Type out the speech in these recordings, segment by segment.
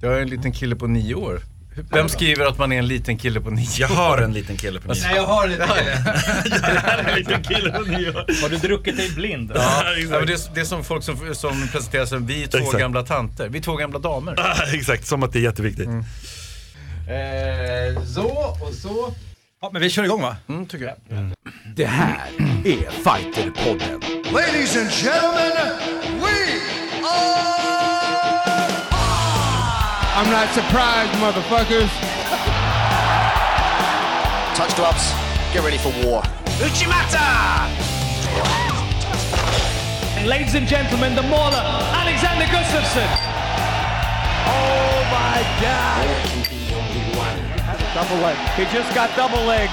Jag är en liten kille på nio år. Vem skriver att man är en liten kille på nio Jag har en liten kille på nio Nej, jag har inte det. En liten kille på nio år. Har du druckit dig blind? Ja, ja, det, är, det är som folk som, som presenterar sig som vi är två Exakt. gamla tanter. Vi är två gamla damer. Ah, Exakt, som att det är jätteviktigt. Eh, så och så. Ja, men vi kör igång va? Mm, tycker jag. Det här är Fighterpodden. Ladies and gentlemen, I'm not surprised, motherfuckers. Touch gloves. Get ready for war. Uchimata! And ladies and gentlemen, the mauler, Alexander Gustafsson. Oh my God! Double leg. He just got double leg.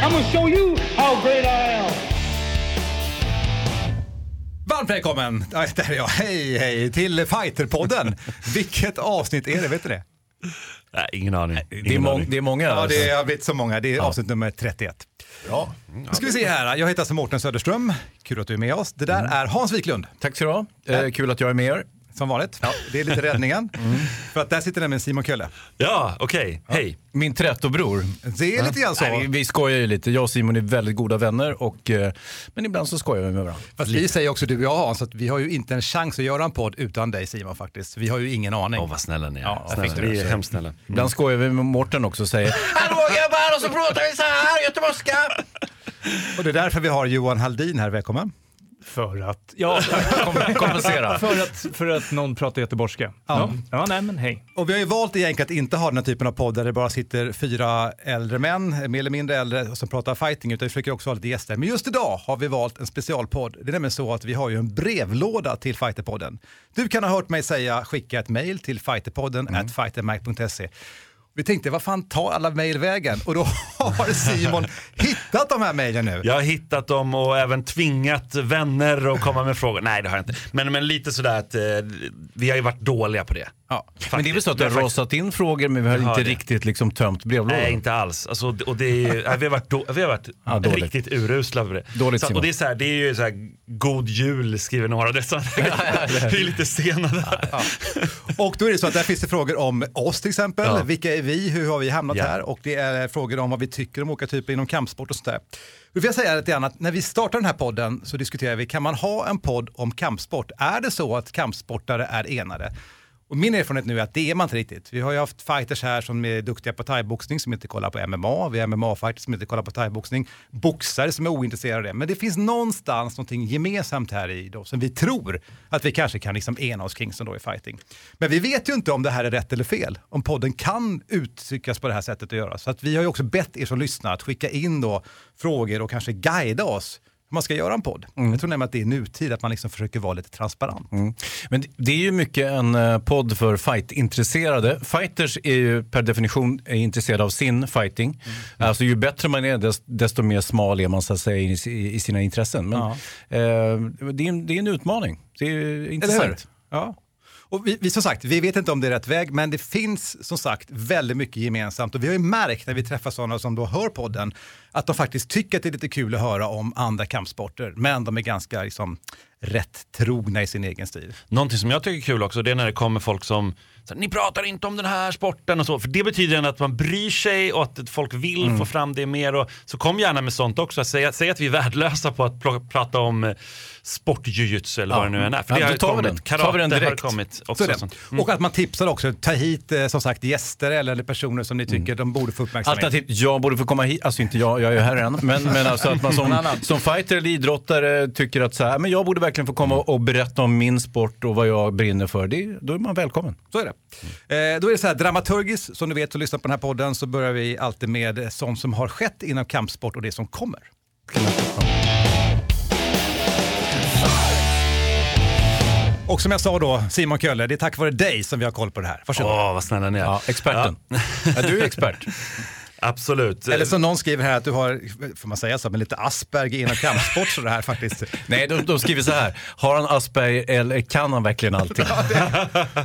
I'm gonna show you how great I am. Varmt välkommen! Ja, där är jag. Hej, hej till Fighterpodden. Vilket avsnitt är det? Vet du det? Nej, ingen aning. Det är, Ingen aning. det är många. Ja, det har blivit så många. Det är avsnitt nummer 31. Ja. Nu ska vi se här. Jag heter alltså Mårten Söderström. Kul att du är med oss. Det där är Hans Wiklund, Tack så du ha. Eh, kul att jag är med er. Som vanligt. Det är lite räddningen. För att där sitter nämligen Simon Kölle. Ja, okej. Hej. Min trettobror. Det är lite grann så. Nej, vi, vi skojar ju lite. Jag och Simon är väldigt goda vänner, och, eh, men ibland så skojar vi med varandra. Fast vi säger också du och jag Hans att vi har ju inte en chans att göra en podd utan dig Simon faktiskt. Vi har ju ingen aning. Åh, vad snälla ni är. Ja, snälla. Ni är också. hemskt snälla. Ibland skojar vi med Mårten också och säger Hallå grabbar! Och så pratar vi så här göteborgska. Och det är därför vi har Johan Haldin här. Välkommen. För att, ja, Kom, kompensera. för att, för att någon pratar göteborgska. Ja. ja, nej men hej. Och vi har ju valt egentligen att inte ha den här typen av podd där det bara sitter fyra äldre män, mer eller mindre äldre, som pratar fighting, utan vi försöker också ha lite gäster. Men just idag har vi valt en specialpodd. Det är nämligen så att vi har ju en brevlåda till Fighterpodden. Du kan ha hört mig säga skicka ett mejl till fighterpodden at fightermac.se. Vi tänkte, vad fan tar alla mejl vägen? Och då har Simon hittat de här mejlen nu. Jag har hittat dem och även tvingat vänner att komma med frågor. Nej, det har jag inte. Men, men lite sådär att eh, vi har ju varit dåliga på det. Ja. Men det är väl så att det har rasat in frågor, men vi har inte det. riktigt liksom tömt brevlådan. Nej, inte alls. Alltså, och det är, vi har varit, då, vi har varit Ja, riktigt urusla på det. Dåligt, så, och det är, så här, det är ju så här, God Jul skriver några av dessa. vi är lite sena där. Och då är det så att där finns det frågor om oss till exempel. Ja. Vilka är vi? Hur har vi hamnat Ja. här? Och det är frågor om vad vi tycker om olika typer inom kampsport och sånt där. Då vill jag säga lite grann att när vi startar den här podden så diskuterar vi, kan man ha en podd om kampsport? Är det så att kampsportare är enade? Och min erfarenhet nu är att det är man inte riktigt. Vi har ju haft fighters här som är duktiga på thaiboxning som inte kollar på MMA. Vi har MMA-fighters som inte kollar på thaiboxning. Boxare som är ointresserade av det. Men det finns någonstans någonting gemensamt här i då, som vi tror att vi kanske kan liksom ena oss kring som då är fighting. Men vi vet ju inte om det här är rätt eller fel. Om podden kan uttryckas på det här sättet att göra. Så att vi har ju också bett er som lyssnar att skicka in då frågor och kanske guida oss man ska göra en podd. Jag tror nämligen att det är nutid, att man liksom försöker vara lite transparent. Men det är ju mycket en eh, podd för fight-intresserade. Fighters är ju per definition intresserade av sin fighting. Alltså ju bättre man är dest- desto mer smal är man så att säga i, sina intressen. Men, Ja. eh, det, är en, det är en utmaning. Det är intressant. Ja. Och vi, vi, som sagt, vi vet inte om det är rätt väg, men det finns som sagt väldigt mycket gemensamt. Och vi har ju märkt när vi träffar sådana som då hör podden, att de faktiskt tycker att det är lite kul att höra om andra kampsporter, men de är ganska liksom, rätt trogna i sin egen stil. Någonting som jag tycker är kul också, det är när det kommer folk som ni pratar inte om den här sporten och så. För det betyder ändå att man bryr sig och att folk vill Mm. få fram det mer. Och, så kom gärna med sånt också. Säg, säg att vi är värdelösa på att pl- prata om eh, sportjujutsu eller vad det nu än är. För Ja, det har då ju kommit. den. Karate Tar vi den har direkt. kommit Så också. sånt. Och att man tipsar också, ta hit eh, som sagt gäster eller, eller personer som ni tycker de borde få uppmärksamhet. Alternativt, jag borde få komma hit, alltså inte jag, jag är ju här än, men, men alltså att man som, som fighter eller idrottare tycker att så här, men jag borde verkligen få komma och berätta om min sport och vad jag brinner för. Det, då är man välkommen. Så är det. Eh, då är det så här, dramaturgiskt, som du vet så lyssnar på den här podden så börjar vi alltid med sånt som har skett inom kampsport och det som kommer. Och som jag sa då, Simon Kölle, det är tack vare dig som vi har koll på det här. Varsågod. Åh, vad snälla ni är. Ja, experten. Ja, du är expert. Absolut. Eller som någon skriver här att du har, får man säga så, men lite Asperger inom kampsport så det här faktiskt. Nej, de, de skriver så här. Har han Asperger eller kan han verkligen allting?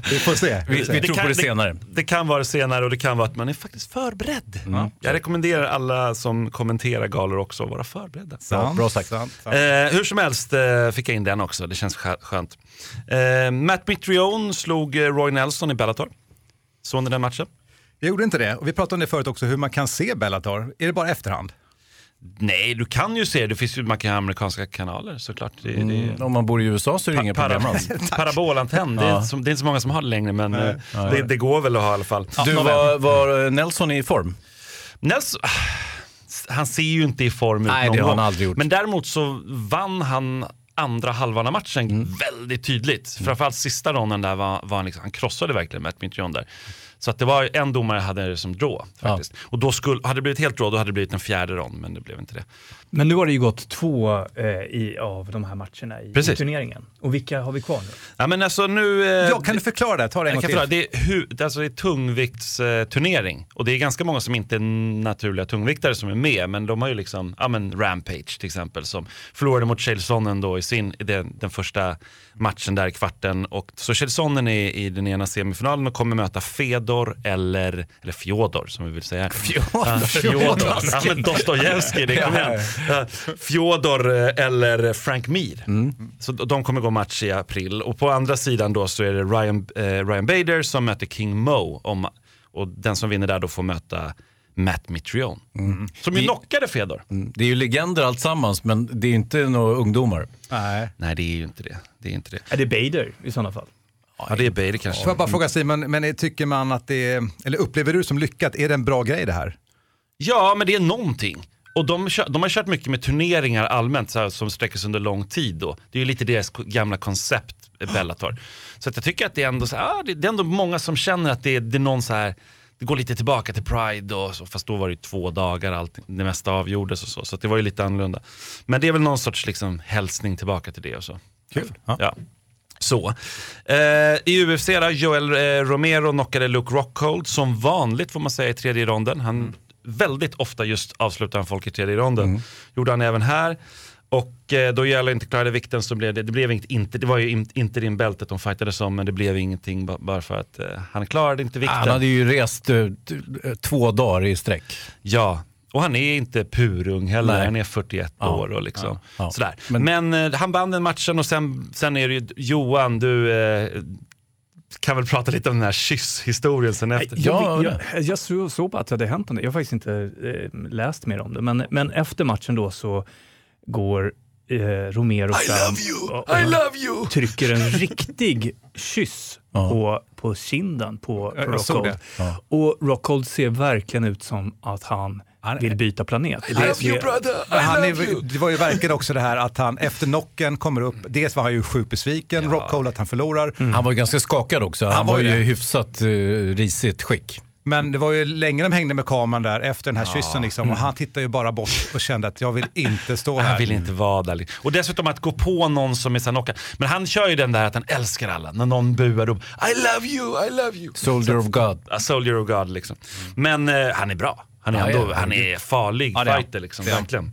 Vi får se. Vi, vi tror på det senare. Det, det kan vara det senare och det kan vara att man är faktiskt förberedd. Jag rekommenderar alla som kommenterar galor också att vara förberedda. Sant, bra sagt. sant, sant. Eh, hur som helst eh, fick jag in den också, det känns skö- skönt. Eh, Matt Mitrione slog eh, Roy Nelson i Bellator. Såg ni den matchen? Jag gjorde inte det. Och vi pratade om det förut också, hur man kan se Bellator. Är det bara efterhand? Nej, du kan ju se, det finns ju, man kan amerikanska kanaler såklart. Det, det, Mm, om man bor i USA så är det inga para, problem alls. parabolantenn, det, är inte så- det är inte så många som har det längre men eh, det, det går väl att ha i alla fall. Du, var, var Nelson i form? Nelson, han ser ju inte i form ut Nej, någon det har gång. han aldrig gjort. Men däremot så vann han andra halvan av matchen Mm. väldigt tydligt. Framförallt sista ronden där var, var han, liksom, han krossade verkligen Matt Mitrion där. Så att det var en domare hade det som draw faktiskt. Och då skulle, hade det blivit helt draw då hade det blivit en fjärde rond men det blev inte det. Men nu har det ju gått två eh, i, av de här matcherna i, i turneringen. Och vilka har vi kvar nu? Ja, men alltså nu... eh, Ja, kan du förklara det? Ta det en gång till. förklara, det är, hu- alltså det är tungviktsturnering och det är ganska många som inte är naturliga tungviktare som är med men de har ju liksom, ja men Rampage till exempel som förlorade mot Chelsonen då i sin, i den, den första matchen där i kvarten och så Chelsonen är i den ena semifinalen och kommer möta Fedor eller, eller Fjodor som vi vill säga. Fjodor? Fjodor. ja men Dostojevskij, det kom igen. Ja, Fjodor eh, eller Frank Mir. Så de kommer gå match i april. Och på andra sidan då så är det Ryan, eh, Ryan Bader som möter King Mo. Om, och den som vinner där då får möta Matt Mitrion. Som ju Det- knockade Fedor. Mm. Det är ju legender alltsammans, men det är ju inte några ungdomar. Nej. Nej det är ju inte det. Det är inte det. Är det Bader i sådana fall? Ja det är Bader kanske. Får jag bara fråga Simon, men tycker man att det är, eller upplever du som lyckat, är det en bra grej det här? Ja, men det är någonting. Och de, de har kört mycket med turneringar allmänt så här, som sträcker sig under lång tid. Då. Det är ju lite deras gamla koncept, Bellator. Så att jag tycker att det är ändå, så här, ah, det, det är ändå många som känner att det, är- det är någon så här, det går lite tillbaka till Pride, och så, fast då var det ju två dagar allt, det mesta avgjordes och så. Så det var ju lite annorlunda. Men det är väl någon sorts liksom, hälsning tillbaka till det och så. Kul. Ja. Så. Eh, I UFC då, Joel eh, Romero knockade Luke Rockhold som vanligt får man säga i tredje ronden. Han väldigt ofta just avslutar han folk i tredje ronden. Gjorde han även här. Och eh, då Joel inte klarade vikten så blev det, det blev inget, inte, det var ju in, inte din bältet de fightades om men det blev ingenting ba- bara för att eh, han klarade inte vikten. Han hade ju rest eh, eh, två dagar i sträck. Ja, och han är inte purung heller. Nej. Han är 41 Ja. år och liksom Ja. Ja. sådär. Men- Men, eh, han vann den matchen och sen, sen är det ju Johan, du eh, kan väl prata lite om den här kysshistorien sen efter. Ja, jag, jag, jag såg så på att det hade hänt. Jag har faktiskt inte eh, läst mer om det. Men, men efter matchen då så går eh, Romero fram och, och you! trycker en riktig kyss Ja. på, på kinden på, Rockhold. Ja. Och Rockhold ser verkligen ut som att han Han- vill byta planet. Det- brother, Han är, det var ju verkligen också det här att han efter knocken kommer upp, dels var han ju sjukt besviken, Rockhold att han förlorar, Han var ju ganska skakad också. Han, var var ju i hyfsat uh, risigt skick. Men det var ju länge de hängde med kameran där efter den här kyssen liksom, och han tittade ju bara bort och kände att jag vill inte stå här. Han vill inte vara där. Och dessutom att gå på någon som är knockad. Men han kör ju den där att han älskar alla. När någon buar upp, I love you, I love you. Soldier of God. A soldier of God liksom. Men eh, han är bra. Han är, Ja, ändå, ja, han är farlig Ja, fighter liksom, verkligen.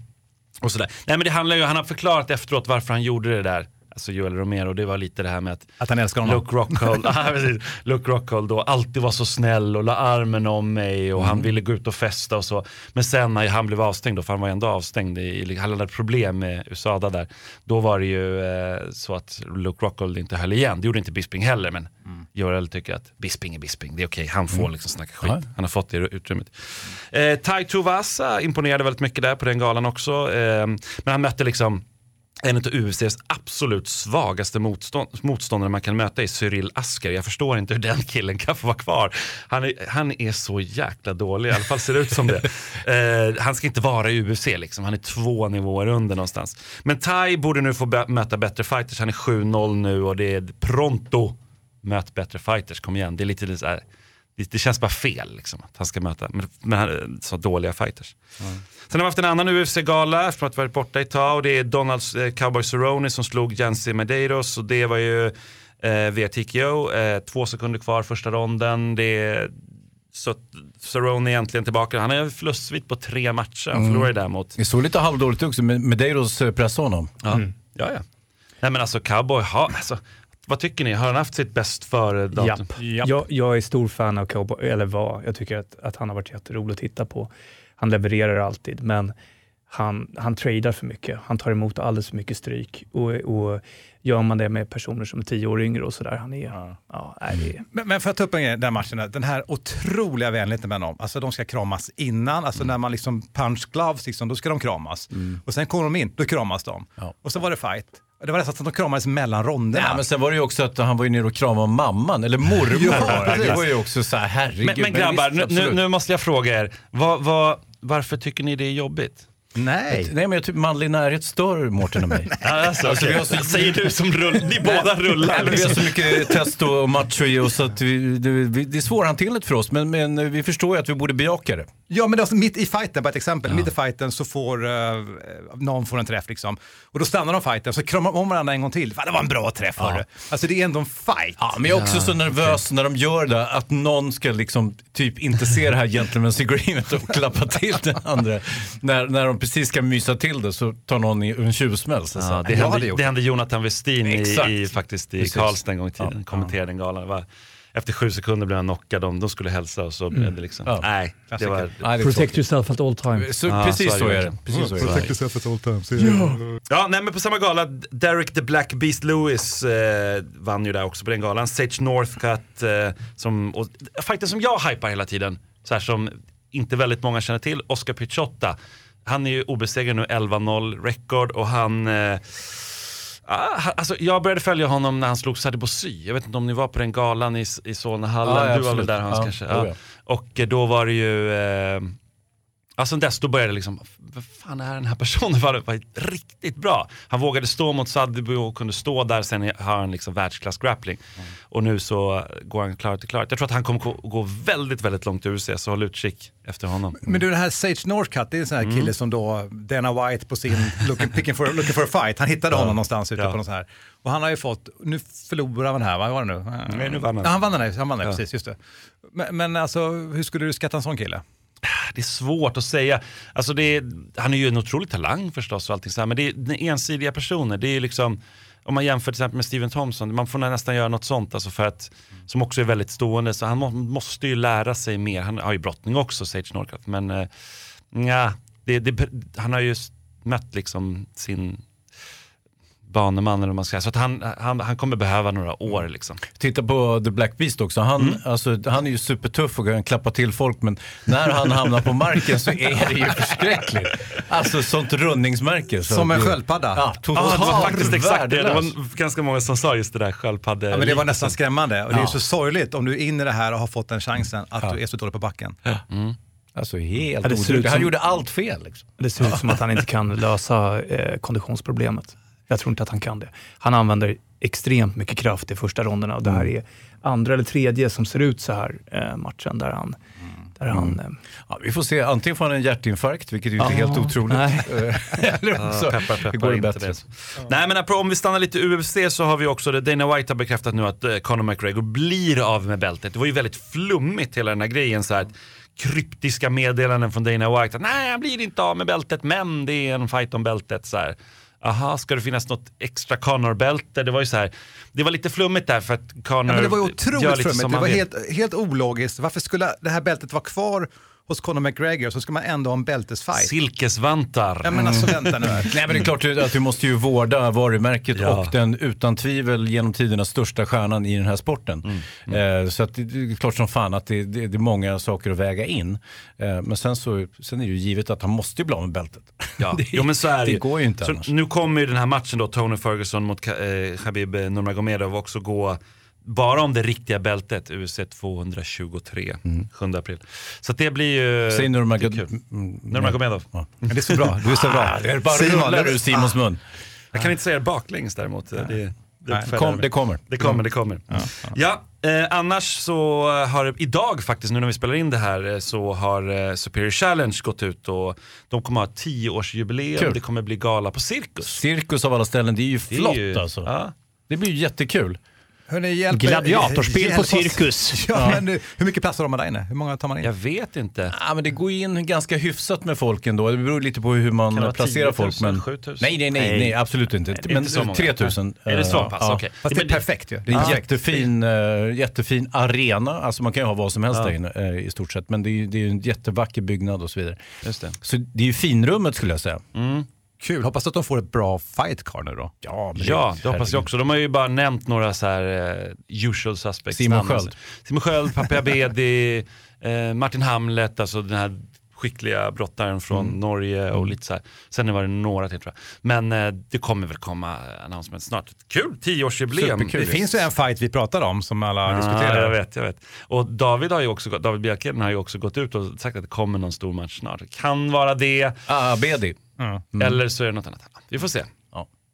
Och sådär. Nej men det handlar ju, han har förklarat efteråt varför han gjorde det där. Alltså Joel Romero, det var lite det här med att Att han älskar honom. Luke Rockhold, ja, precis. Luke Rockhold då alltid var så snäll och la armen om mig och Mm. han ville gå ut och festa och så. Men sen när han blev avstängd då, för han var ändå avstängd, i, han hade problem med USADA där. Då var det ju eh, så att Luke Rockhold inte höll igen. Det gjorde inte Bisping heller men Mm. Joel tycker att Bisping är Bisping, det är okej, han får liksom snacka skit. Ja. Han har fått det utrymmet. Eh, Tai Tuivasa imponerade väldigt mycket där på den galan också. Eh, men han mötte liksom en av UFCs absolut svagaste motstånd, motståndare man kan möta är Cyril Asker. Jag förstår inte hur den killen kan få vara kvar. Han är, han är så jäkla dålig, i alla fall ser det ut som det. Eh, han ska inte vara i UFC, liksom. han är två nivåer under någonstans. Men Tai borde nu få möta bättre fighters. Han är 7-0 nu och det är pronto. Möt bättre fighters, kom igen. Det är lite så här, det, det känns bara fel liksom, att han ska möta men, men, så dåliga fighters. Sen har vi haft en annan UFC-gala eftersom att vi varit borta ett tag och det är Donalds eh, Cowboy Cerrone som slog Jancy Medeiros och det var ju eh, via TKO, eh, två sekunder kvar första ronden. Det så Cerrone är egentligen tillbaka. Han är förlustsvit på tre matcher. Han förlorade där mot Det såg lite halvdåligt ut också. med Medeiros eh, pressade honom. Ja, ja. ja. Nej men alltså cowboy, ha, alltså, vad tycker ni? Har han haft sitt bäst före datum? Japp. Jag, jag är stor fan av Cowboy, eller var. Jag tycker att, att han har varit jätterolig att titta på. Han levererar alltid, men han, han tradar för mycket. Han tar emot alldeles för mycket stryk. Och, och gör man det med personer som är tio år yngre och sådär, han är... Ja. Ja, nej, det är Men, men för att ta upp en grej, den matchen, den här otroliga vänligheten mellan dem. Alltså de ska kramas innan, alltså när man liksom punch gloves, liksom, då ska de kramas. Och sen kommer de in, då kramas de. Ja. Och så var det fight. Det var nästan att de kramades mellan ronderna. Ja, men sen var det ju också att han var ju nere och kramade mamman, eller mormor Ja, var det. Var ju också så här, herregud. Men, men grabbar, visst, nu, nu, måste jag fråga er. Vad, vad, varför tycker ni det är jobbigt? Nej. Nej men jag typ manlig närhet stör Mårten och mig. Alltså, Alltså, vi har så- Säger du som rull, ni båda rullar. Nej, men vi har liksom. så mycket testo och macho i oss så att vi, det, vi, det är svårhanterligt för oss. Men, men vi förstår ju att vi borde bejaka det. Ja, men alltså, mitt i fighten, bara ett exempel. Mitt i fighten så får uh, någon får en träff liksom. Och då stannar de fighten, så kramar de om varandra en gång till. Fan, det var en bra träff, hörru. Alltså det är ändå en fight. Ja, men jag är också så nervös när de gör det, att någon ska liksom typ inte se det här gentleman's agreement och klappa till den andra. När, när de precis ska mysa till det så tar någon i en tjuvsmäll. Ja, det, hände, det hände Jonathan Westin i, i, faktiskt i Precis. Karlstad en gång i tiden. Ja. Kommenterade den galan. Var, efter sju sekunder blev han knockad, de, de skulle hälsa och så blev det liksom, Ja. nej. Det var, Nej, Protect tråkigt. yourself at all times. så, Ja, precis så är det. Precis så är det. yourself at all times. Ja, nej, men på samma gala, Derek the Black Beast Lewis eh, vann ju där också på den galan. Sage Northcutt, eh, som, och, fighten som jag hypar hela tiden, så här som inte väldigt många känner till, Oscar Pichotta. Han är ju obesegrad nu, 11-0 record och han eh, Ah, alltså, jag började följa honom när han slog Sadibou Sy. Jag vet inte om ni var på den galan i, i Solnahallen. Ja, ja, du var väl där Hans Ja, kanske? Ja. Och eh, då var det ju, eh, ja sen dess då började det liksom, vad fan är den här personen? Var, var riktigt bra. Han vågade stå mot Sadibou och kunde stå där, sen har han liksom världsklass grappling. Och nu så går han klart till klart. Jag tror att han kommer gå, väldigt, väldigt långt i UFC, så håll utkik efter honom. Men du, den här Sage Northcutt, det är en sån Mm. här kille som då Dana White på sin looking, for, looking for a fight, han hittade honom någonstans ute Ja. på något så här. Och han har ju fått, nu förlorar han här, vad var det nu? Nej, nu vann han. Ja, han vann den, här, han vann den precis, just det. Men, men alltså, hur skulle du skatta en sån kille? Ah, det är svårt att säga. Alltså det är, han är ju en otrolig talang förstås, och allting så här, men det är den ensidiga personer. Det är liksom, om man jämför till exempel med Steven Thompson, man får nästan göra något sånt, alltså för att, som också är väldigt stående. Så han må, måste ju lära sig mer. Han har ju brottning också, Sage Norcraft. men eh, nja, det, det, han har ju mött liksom sin baneman eller vad man ska säga. Så att han, han, han kommer behöva några år liksom. Titta på The Black Beast också. Han, Mm. alltså, han är ju supertuff och kan klappa till folk men när han hamnar på marken så är det ju förskräckligt. Alltså sånt rundningsmärke. Så Som en det- sköldpadda. Ja, Ja, totalt det var faktiskt exakt det. Det var ganska många som sa just det där sköldpadde. Ja, men det var nästan skrämmande. Och det är ju Ja. så sorgligt om du är inne i det här och har fått den chansen att du är så dålig på backen. Alltså helt Ja, det ser ut oduglig. Han som- gjorde allt fel. Liksom. Det ser ut som att han inte kan lösa eh, konditionsproblemet. Jag tror inte att han kan det. Han använder extremt mycket kraft i första ronderna och det här är andra eller tredje som ser ut så här eh, matchen där han... Där han eh, Ja, vi får se, antingen får han en hjärtinfarkt, vilket är ju inte Ja, helt otroligt. nej. Eller så peppar, peppar, det går det inte bättre. det. Nej men om vi stannar lite i UFC så har vi också, det, Dana White har bekräftat nu att eh, Conor McGregor blir av med bältet. Det var ju väldigt flummigt hela den här grejen så här. Kryptiska meddelanden från Dana White att nej han blir inte av med bältet men det är en fight om bältet. Så här. Aha, ska det finnas något extra Conor-bälte? Det var ju så här, det var lite flummigt där för att Conor Ja, men det var otroligt flummigt. Det var helt, helt ologiskt. Varför skulle det här bältet vara kvar hos Conor McGregor så ska man ändå ha en bältesfight? Silkesvantar. Ja men alltså vänta nu här. Nej men det är klart att vi måste ju vårda varumärket Ja. och den utan tvivel genom tiderna största stjärnan i den här sporten. Mm. Eh, så att det det är klart som fan att det, det, det är många saker att väga in. Eh, men sen, så, sen är det ju givet att han måste ju bli av med bältet. Ja, det, jo, men så är det, det går ju inte så annars. Nu kommer ju den här matchen då, Tony Ferguson mot eh, Khabib Nurmagomedov också gå bara om det riktiga bältet, UFC 223, 7 april. Så det blir ju... Säg Nurmagomedov. kul. Nurmagomedov. Ja. Det är så bra. Du är så bra. Det är bara Simon, rullar ur Simons mun. Jag kan inte säga det baklänges däremot. Det, det, Nej, Kom, det kommer. Det kommer, det kommer. Ja, eh, annars så har idag faktiskt, nu när vi spelar in det här, eh, så har eh, Superior Challenge gått ut och de kommer ha tioårsjubileum. Kul. Det kommer bli gala på Cirkus. Cirkus av alla ställen, det är ju Det är flott ju- alltså. Ja. Det blir ju jättekul. Hörrni, hjälp, Gladiatorspel hjälp på cirkus. Ja, men nu, hur mycket plats har de där inne? Hur många tar man in? Jag vet inte. Ja, men det går in ganska hyfsat med folk ändå. Det beror lite på hur man placerar 10 000, folk. Men... 7 000? Nej, nej, nej, Nej. nej, absolut inte. är men inte så många. 3000. Är det så eh, pass? ja. Okej. Fast det är Men perfekt ju. Det är en Ja. jättefin, uh, jättefin arena, alltså man kan ju ha vad som helst där inne eh, i stort sett. Men det är ju en jättevacker byggnad och så vidare. Just det. Så det är ju finrummet skulle jag säga. Kul, hoppas att de får ett bra fight car nu då. Ja, men Ja, det hoppas jag också. De har ju bara nämnt några så här eh, usual suspects. Simon Sköld. alltså. Simon Sköld, Papi Abedi, eh, Martin Hamlet, alltså den här skickliga brottaren från Mm. Norge och lite så här. Sen var det några till tror jag. Men eh, det kommer väl komma announcement snart. Kul, tioårsjubileum. Superkul. Det finns ju en fight vi pratar om som alla Ja, diskuterar. jag vet, jag vet. Och David har ju också gått, David Bjelkheden har ju också gått ut och sagt att det kommer någon stor match snart. Det kan vara det, Ah, Abedi. eller så är det något annat. Vi får se.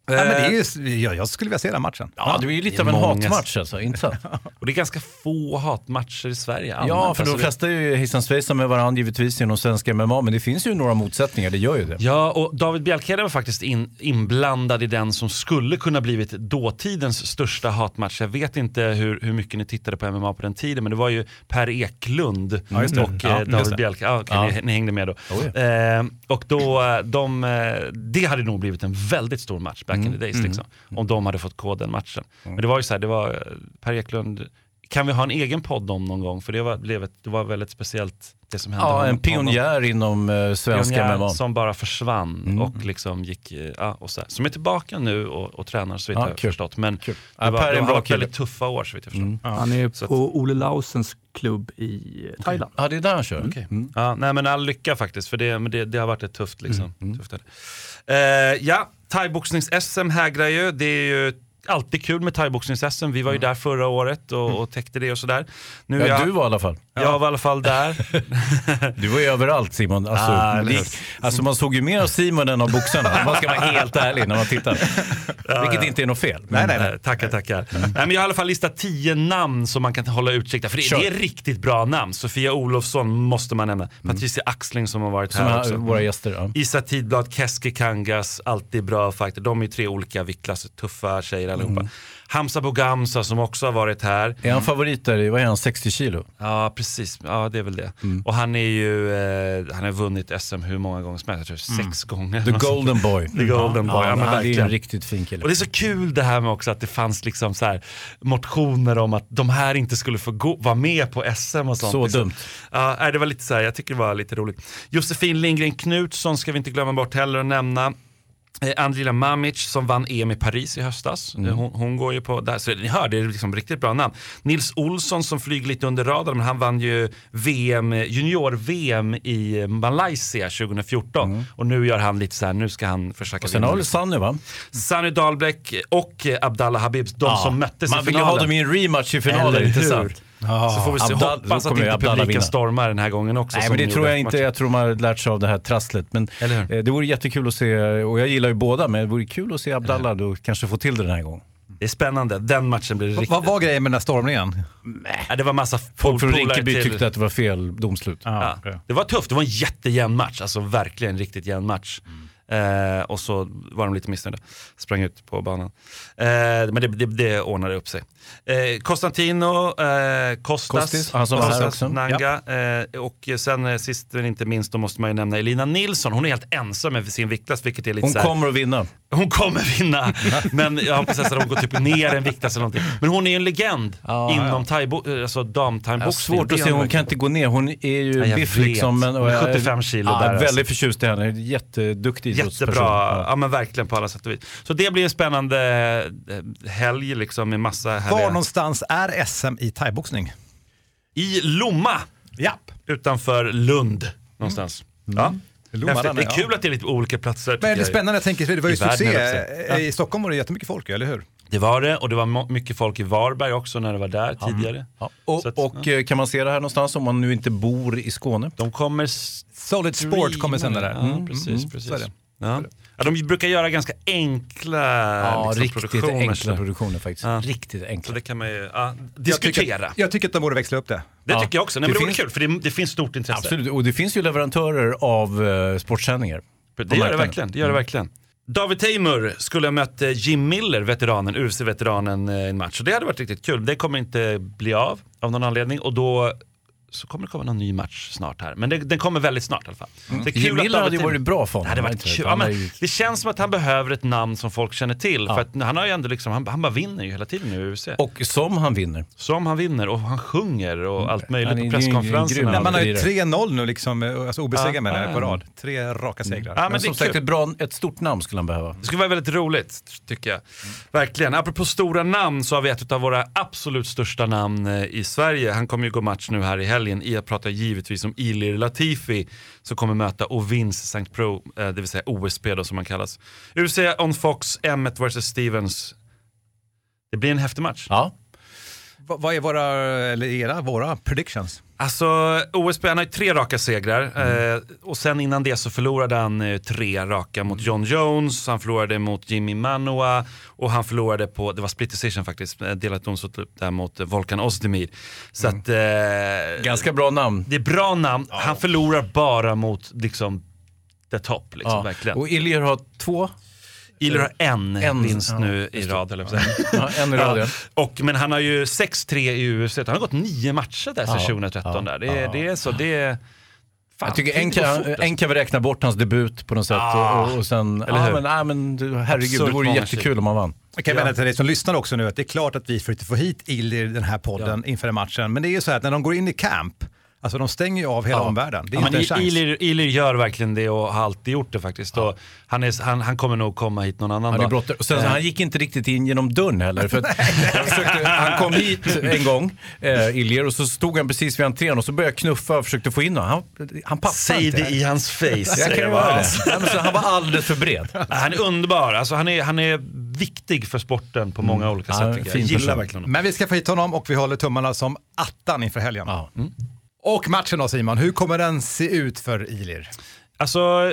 Ja. Ja, men det är ju, ja, jag skulle vilja se den matchen. Ja, det är ju lite av en många- hatmatch alltså, inte sant? Och det är ganska få hatmatcher i Sverige. Ja, allmänt. för de Alltså, det- flesta är ju hejsan svejsan med varandra givetvis inom svenska MMA, men det finns ju några motsättningar, det gör ju det. Ja, och David Bjelkheden var faktiskt in, inblandad i den som skulle kunna blivit dåtidens största hatmatch. Jag vet inte hur, hur mycket ni tittade på MMA på den tiden, men det var ju Per Eklund Ja, och Ja, eh, just David. Bjelke. Ja, okej, Ja. Ni, ni hängde med då. Oh, eh, och då, eh, de, eh, det hade nog blivit en väldigt stor match back in the days, liksom, om de hade fått koden matchen. Men det var ju så här, det var eh, Per Eklund, kan vi ha en egen podd om någon gång? För det var, blev ett, det var väldigt speciellt det som hände Ja, en pionjär inom eh, svenska MMA. som bara försvann Mm. och liksom gick, eh, ja, och så här. Som är tillbaka nu och, och tränar så vitt Ja, jag kul. förstått. Men Kul. det Ja, var, Per en har kille. väldigt tuffa år så vitt jag förstår. Mm. Han är Så att- på Ole Lausens klubb i Thailand. Ja, det är där han kör. Okej. Mm. Ja, nej men all lycka faktiskt, för det, men det, det har varit ett tufft liksom. Mm. Tufft eh, ja, thaiboxnings-SM hägrar ju. Det är ju alltid kul med thaiboxnings-SM. Vi var ju där förra året och, och täckte det och sådär. Nu Ja, jag, du var i alla fall. jag var i alla fall där. Du var ju överallt Simon. Alltså, Ah, lik, alltså man såg ju mer av Simon än av boxarna, man ska vara helt ärlig när man tittar. Vilket inte är något fel. Nej, nej, nej. Eh, Tackar, tackar. Nej, men jag har i alla fall listat tio namn som man kan hålla utkik efter. För det, det är riktigt bra namn. Sofia Olofsson måste man nämna. Patricia Axling som har varit Som här här, också. våra gäster. Ja. Isa Tidblad, Keski Kangas, alltid bra fighter. De är ju tre olika viktklasser, tuffa tjejer allihopa. Hamza Bogamsa som också har varit här. Är han favorit där vad är han, 60 kilo? Ja, precis. Ja, det är väl det. Mm. Och han är ju, eh, han har vunnit SM hur många gånger som helst. Jag tror sex gånger. The Golden Boy. The Golden Boy, ja, men han är verkligen. en riktigt fin kille. Och det är så kul det här med också att det fanns liksom så här motioner om att de här inte skulle få gå, vara med på SM och sånt. Så liksom. dumt. Ja, det var lite så här, jag tycker det var lite roligt. Josefin Lindgren Knutsson ska vi inte glömma bort heller att nämna. Eh, Andrina Mamic som vann EM i Paris i höstas. Mm. Eh, Hon, hon går ju på, där, så ni hör, det är liksom riktigt bra namn. Nils Olsson som flyger lite under radarn, men han vann ju VM, junior-VM i Malaysia 2014. Och nu gör han lite så här, nu ska han försöka Mm. Och sen har vi Sanny va? Sanny Dahlbäck och Abdallah Habib, de som möttes Man i vill ju ha finalen. dem i en rematch i finalen, inte hur? Sant? Så får vi se, Abdal- hoppas att inte publiken vinna. stormar den här gången också. Nej men det de tror jag inte, matchen. jag tror man har lärt sig av det här trasslet. Men eh, det vore jättekul att se, och jag gillar ju båda, men det vore kul att se Abdallah då kanske få till det den här gången. Det är spännande, den matchen blir riktigt... Vad var grejen med den där stormningen? Ja, det var massa Folk från Rinkeby till- tyckte att det var fel domslut. Ja. Det var tufft, det var en jättejämn match, alltså verkligen riktigt jämn match. Eh, och så var de lite missnöjda, sprang ut på banan. Eh, men det, det, det ordnade upp sig. Eh, Konstantino, eh, Kostas, Kostis, han som var här också. Nanga eh, och sen eh, sist men inte minst då måste man ju nämna Elina Nilsson. Hon är helt ensam med sin viktklass vilket är lite Hon här, kommer att vinna. hon kommer vinna, men jag hoppas att hon går typ ner en viktklass eller någonting. Men hon är ju en legend Ja, inom thaibo- alltså Ja, damtimeboxning. svårt att se, hon kan inte gå ner. Hon är ju Ja, jag biff liksom. Men, jag 75 kilo ja, där, Väldigt alltså. förtjust i henne, jätteduktig. Jättebra, Ja. ja. men verkligen på alla sätt och vis. Så det blir en spännande eh, helg liksom med massa Var härliga... någonstans är SM i thaiboxning? I Lomma, Japp. utanför Lund någonstans. Ja. Lomma, Häftigt. den det är- kul att det är lite olika platser. Men det är spännande, jag tänker, det var ju succé. I Stockholm var det jättemycket folk, eller hur? Det var det och det var mycket folk i Varberg också när det var där tidigare. Ja. Och, att, och eh, kan man se det här någonstans om man nu inte bor i Skåne? De kommer Solid Sport kommer sända där. Ja, Mm, precis. mm, precis. Så. Ja. Ja, de brukar göra ganska enkla Ja, liksom, riktigt produktioner, enkla så- produktioner faktiskt. Ja. Riktigt Så enkla. det kan man ju ja, Jag diskutera. tycker, jag tycker att de borde växla upp det. det Ja. tycker jag också. Nej, Det men det vore finns- kul för det, det finns stort intresse. Absolut, och det finns ju leverantörer av uh, sportsändningar. Det gör det verkligen. Det gör det verkligen. David Teimur skulle ha mött eh, Jim Miller, veteranen, UFC-veteranen, eh, i en match. Och det hade varit riktigt kul. Det kommer inte bli av, av någon anledning. Och då så kommer det komma någon ny match snart här. Men det, den kommer väldigt snart i alla fall. Det är kul Miller hade ju varit bra för det hade honom. varit inte? kul. Ja, men det känns som att han behöver ett namn som folk känner till. För att han har ju ändå liksom, han, han bara vinner ju hela tiden i UFC. Och som han vinner. Som han vinner och han sjunger och allt möjligt Han är- på det presskonferenserna. Nej, man har ju Vidare. 3-0 nu, liksom, alltså obesegrad Ja, menar ja, på ja. rad. Tre raka segrar. Ja, men Men det som sagt, ett, bra, ett stort namn skulle han behöva. Det skulle vara väldigt roligt, tycker jag. Verkligen. Apropå stora namn så har vi ett av våra absolut största namn eh, i Sverige. Han kommer ju gå match nu här i helgen. Jag pratar givetvis om Ilir Latifi som kommer möta Ovins St. Pro, eh, det vill säga OSP då som man kallas. UFC on Fox, Emmet vs Stevens. Det blir en häftig match. Ja. Va- Vad är våra, eller era, våra predictions? Alltså OSP, han har ju tre raka segrar eh, och sen innan det så förlorade han eh, tre raka mot John Jones, han förlorade mot Jimmy Manoa och han förlorade på, det var split decision faktiskt, eh, delat domslut där mot eh, Volkan Ozdemir. Så att, eh, Ganska bra namn. det är bra namn, han förlorar bara mot liksom the top, liksom, Ja. verkligen. Och Iljer har två. Ilir har en, En, vinst ja, nu i rad, eller Ja, en i rad, ja. och, men han har ju 6-3 i UFC, han har gått nio matcher där sedan Ja, 2013. ja, där. Det, är- det är så, det. Fan, Jag tycker en kan, fort, alltså. en kan vi räkna bort hans debut på något sätt. Ah, och, och sen, eller ja, hur? men, ja, men du, herregud, Absurt det vore jättekul om han vann. Jag kan Ja. vända till dig som lyssnar också nu att det är klart att vi försökte få hit Ilir i den här podden inför den matchen. Men det är ju så här att när de går in i camp, alltså de stänger ju av hela Ja. omvärlden. Det är Ja, inte men en chans. Ilir, Ilir gör verkligen det och har alltid gjort det faktiskt. Och han, är, han, han kommer nog komma hit någon annan Han, dag. och sen, så han gick inte riktigt in genom dörren heller. För försökte, han kom hit en gång, eh, Iljer, och så stod han precis vid entrén och så började jag knuffa och försökte få in honom. Han, han passade Säg inte. det i hans face. Jag kan göra det. Nej, men så han var alldeles för bred. Han är underbar. Alltså, han, är, han är viktig för sporten på många olika Ja, sätt. jag. Jag gillar verkligen honom. Men vi ska få hit honom och vi håller tummarna som attan inför helgen. Ja. Och matchen då Simon, hur kommer den se ut för Ilir? Alltså,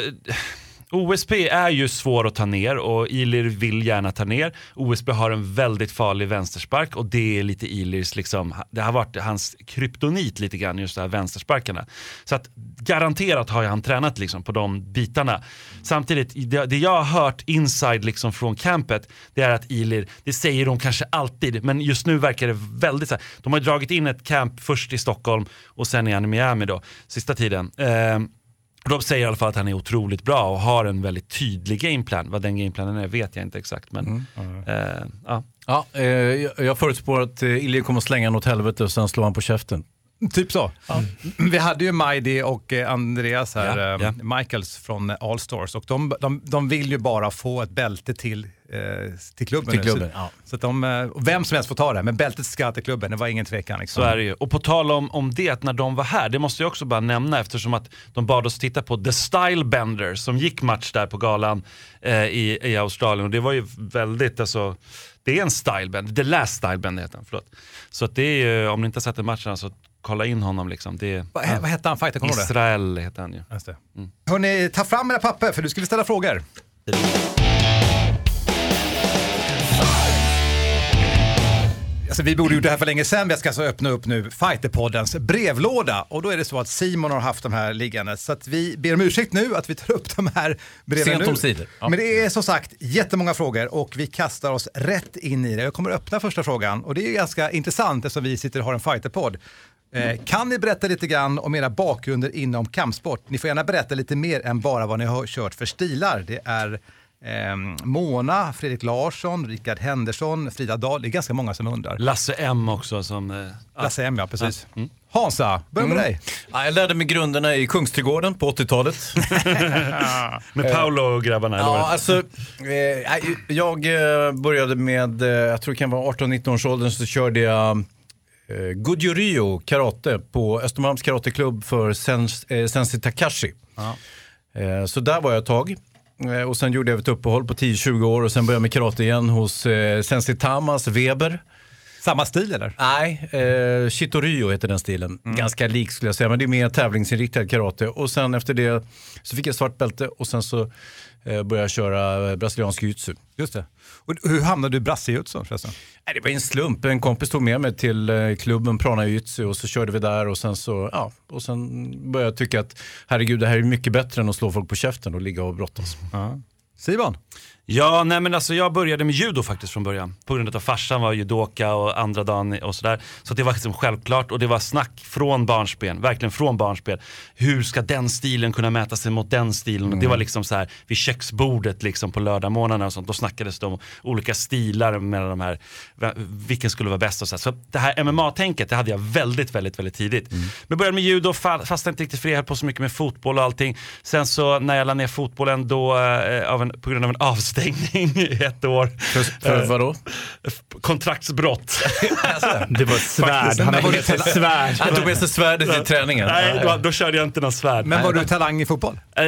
OSP är ju svår att ta ner och Ilir vill gärna ta ner. OSP har en väldigt farlig vänsterspark och det är lite Ilirs, liksom, det har varit hans kryptonit lite grann, just de här vänstersparkarna. Så att garanterat har ju han tränat liksom på de bitarna. Samtidigt, det, det jag har hört inside liksom från campet, det är att Ilir, det säger de kanske alltid, men just nu verkar det väldigt så här, de har ju dragit in ett camp först i Stockholm och sen i Miami då, sista tiden. Eh, de säger i alla fall att han är otroligt bra och har en väldigt tydlig gameplan. Vad den gameplanen är vet jag inte exakt. Men, eh, ja. Ja, eh, jag- förutspår att eh, Iljer kommer att slänga åt helvete och sen slår han på käften. Typ så. Vi hade ju Majdi och eh, Andreas här, Ja, eh, ja. Michaels från Allstars och de, de, de vill ju bara få ett bälte till, eh, till klubben. Till klubben, så, ja. så att de, vem som helst får ta det, men bältet ska till klubben, det var ingen tvekan. Liksom. Så är det ju. Och på tal om, om det, när de var här, det måste jag också bara nämna eftersom att de bad oss titta på The Style Bender som gick match där på galan eh, i, i Australien. Och det var ju väldigt, alltså, det är en stylebender, The Last Stylebender heter han, förlåt. Så att det är ju, om ni inte har sett den matchen, så kolla in honom liksom. Det är, Vad, vad hette han, fighter, kommer? Israel heter han ju. Just det. Hörrni, ta fram era papper för du skulle ställa frågor. Alltså, vi borde gjort det här för länge sedan. Vi ska alltså öppna upp nu Fighterpoddens brevlåda. Och då är det så att Simon har haft de här liggande. Så att vi ber om ursäkt nu att vi tar upp de här breven Sent nu. omsider. Ja. Men det är som sagt jättemånga frågor och vi kastar oss rätt in i det. Jag kommer öppna första frågan och det är ju ganska intressant eftersom vi sitter och har en fighterpodd. Eh, kan ni berätta lite grann om era bakgrunder inom kampsport? Ni får gärna berätta lite mer än bara vad ni har kört för stilar. Det är eh, Mona, Fredrik Larsson, Rickard Henderson, Frida Dahl. Det är ganska många som undrar. Lasse M också som... Eh, Lasse M, ja precis. Hansa, börja med dig. Ja, jag lärde mig grunderna i Kungsträdgården på 80-talet. med Paolo och grabbarna, eller Ja, det- alltså, eh, jag eh, började med, eh, jag tror det kan vara 18-19 års åldern, så körde jag eh, Goju Ryo karate på Östermalms karateklubb för Sens, eh, Sensei Takashi. Eh, så där var jag ett tag. Eh, och sen gjorde jag ett uppehåll på 10-20 år och sen började jag med karate igen hos eh, Sensei Tamas Weber. Samma stil eller? Nej, eh, Shitoryo heter den stilen. Ganska lik skulle jag säga, men det är mer tävlingsinriktad karate. Och sen efter det så fick jag svart bälte och sen så eh, började jag köra eh, brasiliansk jiu-jitsu. Just det. Och hur hamnade du i brassejutsu förresten? Nej, det var en slump. En kompis tog med mig till eh, klubben Prana Jiu-Jitsu och så körde vi där och sen så, ja, och sen började jag tycka att herregud, det här är mycket bättre än att slå folk på käften och ligga och brottas. Simon? Ja, nej men alltså jag började med judo faktiskt från början. På grund av att farsan var judoka och andra dagen och sådär. Så det var liksom självklart och det var snack från barnsben, verkligen från barnsben. Hur ska den stilen kunna mäta sig mot den stilen? Och det var liksom så här vid köksbordet liksom på lördagmorgnarna och sånt. Då snackades det om olika stilar mellan de här, vilken skulle vara bäst och så. här. Så det här MMA-tänket, det hade jag väldigt, väldigt, väldigt tidigt. Men jag började med judo, fa- fastnade inte riktigt för det, höll på så mycket med fotboll och allting. Sen så när jag la ner fotbollen då, eh, av en, på grund av en avstängning i ett år. För, för vadå? Kontraktsbrott. Det var ett svärd. Han hittat ett svärd. Han tog med sig svärdet till träningen. Nej, då, då körde jag inte någon svärd. Men var du talang i fotboll? Eh,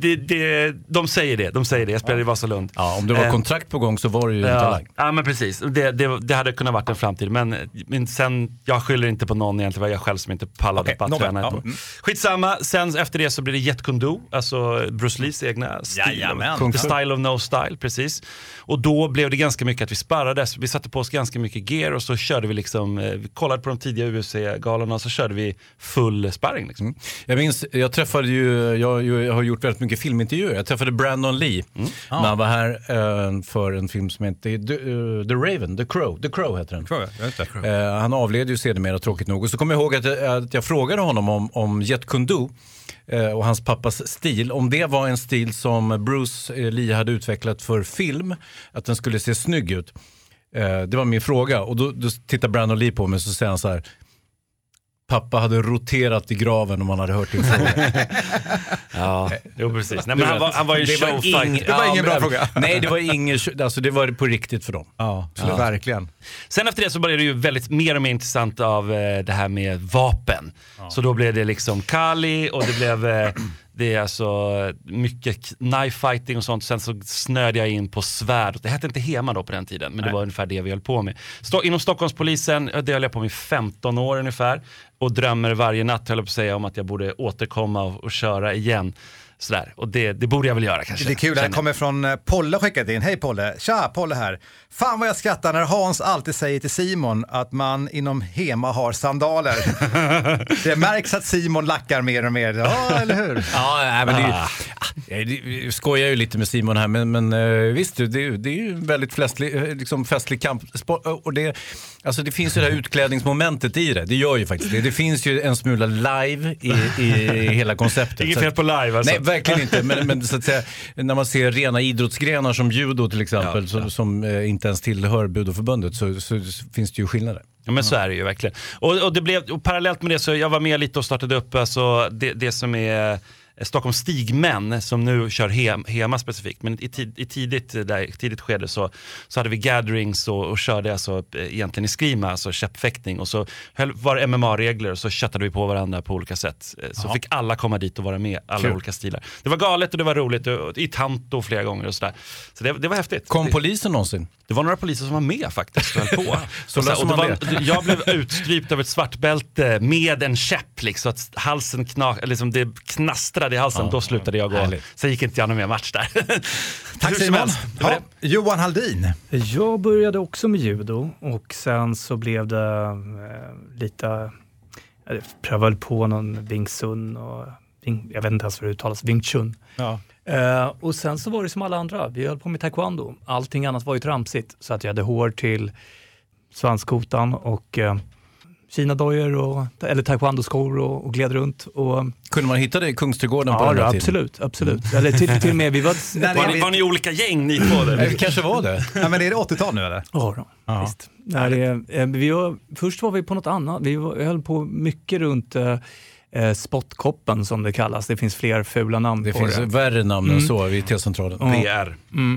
det, det, de säger det, de säger det. Jag spelade i Vasalund. Ja, om det var Eh, kontrakt på gång så var det ju en Ja, talang. ja men precis, det, det, det hade kunnat varit en framtid. Men, men sen, jag skyller inte på någon egentligen, det var jag själv som inte pallade Okej, på att nåväl, träna. ja, mm. Skitsamma, sen efter det så blir det Jet Kundo, alltså Bruce Lees egna stil. Jajamän. The style of no style, precis. Och då blev det ganska mycket att vi sparrades, vi satte på oss ganska mycket gear och så körde vi liksom, eh, vi kollade på de tidiga UFC-galorna och så körde vi full sparring. Liksom. Jag minns, jag träffade ju, jag, jag har gjort väldigt mycket filmintervjuer. Jag träffade Brandon Lee när han var här eh, för en film som heter The, eh, The Raven, The Crow. The Crow heter den. Inte. Eh, han avled ju sedermera tråkigt nog. Och så kommer jag ihåg att jag, att jag frågade honom om, om Jet Kundo eh, Eh, och hans pappas stil. Om det var en stil som Bruce eh, Lee hade utvecklat för film, att den skulle se snygg ut. Eh, det var min fråga och då, då tittar Brandon Lee på mig och så säger han så här. Pappa hade roterat i graven om han hade hört din fråga. Ja, jo precis. Nej, men han, var, han var ju det var ing- Det var ingen bra men- fråga. Nej, det var ingen, alltså det var på riktigt för dem. Ja, så verkligen. Sen efter det så började det ju väldigt mer och mer intressant av eh, det här med vapen. Så då blev det liksom Kali och det blev eh, det är alltså mycket knife fighting och sånt. Sen så snöade jag in på svärd. Det hette inte Hema då på den tiden, men det var ungefär det vi höll på med. Stå, inom Stockholmspolisen, det höll jag på med i 15 år ungefär. Och drömmer varje natt, höll jag på att säga, om att jag borde återkomma och, och köra igen. Sådär. Och det, det borde jag väl göra kanske. Det är kul, det jag. kommer från eh, Polle skickat in. Hej Polle! Tja, Polle här. Fan vad jag skrattar när Hans alltid säger till Simon att man inom Hema har sandaler. det märks att Simon lackar mer och mer. Ja, eller hur? Ja, nej, men det, är ju- ah, det, vi skojar ju lite med Simon här, men, men eh, visst, det, det är ju en väldigt festlig, eh, liksom festlig kampsport. Och det, alltså det finns ju det här utklädningsmomentet i det. Det gör ju faktiskt det. Det finns ju en smula live i, i hela konceptet. Inget fel på live alltså. Nej, verkligen inte. Men, men så att säga, när man ser rena idrottsgrenar som judo till exempel, som, som eh, inte ens tillhör budoförbundet, så, så, finns det ju skillnader. Ja men så är det ju verkligen. Och, och, det blev, och parallellt med det så jag var med lite och startade upp alltså, det, det som är Stockholms stigmän som nu kör hem, Hema specifikt. Men i, tid, i tidigt, där, tidigt skede så, så hade vi gatherings och, och körde alltså, eh, egentligen i skrima, alltså käppfäktning. Och så höll, var det MMA-regler och så köttade vi på varandra på olika sätt. Eh, Så fick alla komma dit och vara med, alla Kul. olika stilar. Det var galet och det var roligt, och, i Tanto flera gånger och sådär. Så det, det var häftigt. Kom det, polisen någonsin? det var några poliser som var med faktiskt och höll på. Så och så, och det var, jag blev utstrypt av ett svartbälte med en käpp, liksom, att halsen knak, liksom, det knastrade i halsen. Då slutade jag gå. härligt. Sen gick inte jag någon mer match där. Tack Simon. Ja, Johan Haldin. Jag började också med judo och sen så blev det eh, lite, jag prövade på någon Wing Chun och jag vet inte ens hur det uttalas, Wing Chun. Ja. Eh, och sen så var det som alla andra, vi höll på med taekwondo. Allting annat var ju tramsigt. Så att jag hade hår till svanskotan och eh, kinadojor och, eller taekwondo-skor och, och gled runt. Och, Kunde man hitta det i Kungsträdgården på ja, den här tiden? absolut, absolut. Eller till, till och med, vi var... När Var ni, var ni olika gäng ni två? Det kanske var det. Ja, men är det 80-tal nu eller? Ja, då, visst. När det, eh, vi var, först var vi på något annat. Vi var, höll på mycket runt eh, eh, spottkoppen som det kallas. Det finns fler fula namn Det på finns det. värre namn än så vid T-centralen. VR.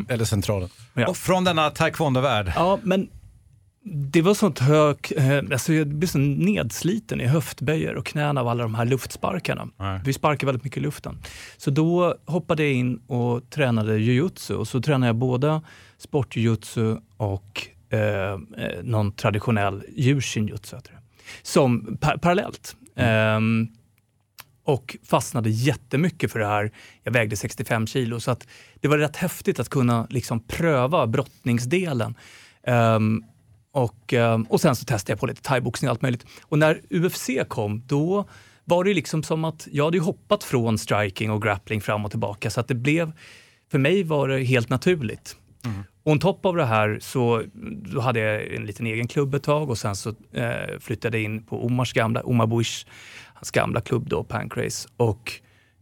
Eller centralen. Ja. Och från denna taekwondo-värld. Ja, men det var sånt hög, eh, alltså jag blev så nedsliten i höftböjer och knäna av alla de här luftsparkarna. Vi sparkar väldigt mycket i luften. Så då hoppade jag in och tränade jujutsu och så tränade jag både sportjujutsu och eh, eh, någon traditionell djurshinjutsu. det. Som pa- parallellt. Ehm, och fastnade jättemycket för det här. Jag vägde 65 kilo så att det var rätt häftigt att kunna liksom pröva brottningsdelen. Ehm, och, ehm, och sen så testade jag på lite thaiboxning och allt möjligt. Och när UFC kom, då var det liksom som att jag hade hoppat från striking och grappling fram och tillbaka så att det blev för mig var det helt naturligt. On top av det här så hade jag en liten egen klubb ett tag och sen så eh, flyttade jag in på Omars gamla, Omar Bush, hans gamla klubb då, Pancrase. Och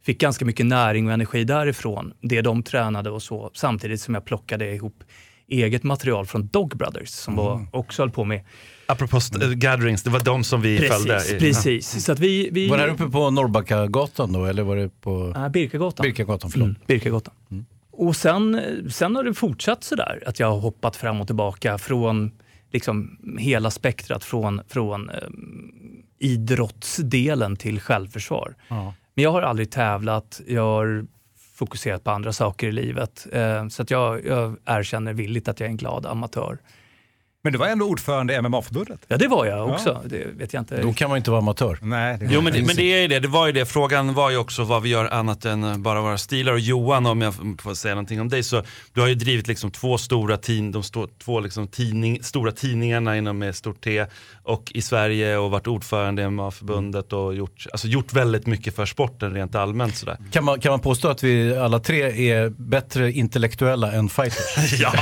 fick ganska mycket näring och energi därifrån, det de tränade och så, samtidigt som jag plockade ihop eget material från Dog Brothers som var, också höll på med Apropå äh, gatherings, det var de som vi följde. Precis, i- precis. Så att vi, vi, Var det här uppe på Norrbackagatan då eller var det på Ja, Birkagatan. Birkagatan? Förlåt. Mm, Birkagatan. Och sen, sen har det fortsatt sådär, att jag har hoppat fram och tillbaka från liksom hela spektrat, från, från eh, idrottsdelen till självförsvar. Men jag har aldrig tävlat, jag har fokuserat på andra saker i livet. Eh, så att jag, jag erkänner villigt att jag är en glad amatör. Men du var ändå ordförande i MMA-förbundet. Ja, det var jag också. Det vet jag inte. Då kan man inte vara amatör. Nej, det Jo men det, men det är ju det, det var ju det. Frågan var ju också vad vi gör annat än bara våra stilar. Och Johan, om jag får säga någonting om dig, så du har ju drivit liksom två stora, tin, de stå, två liksom tidning, stora tidningarna inom med stort T och i Sverige och varit ordförande i MMA-förbundet och gjort, alltså gjort väldigt mycket för sporten rent allmänt sådär. Kan man, kan man påstå att vi alla tre är bättre intellektuella än fighters? Ja,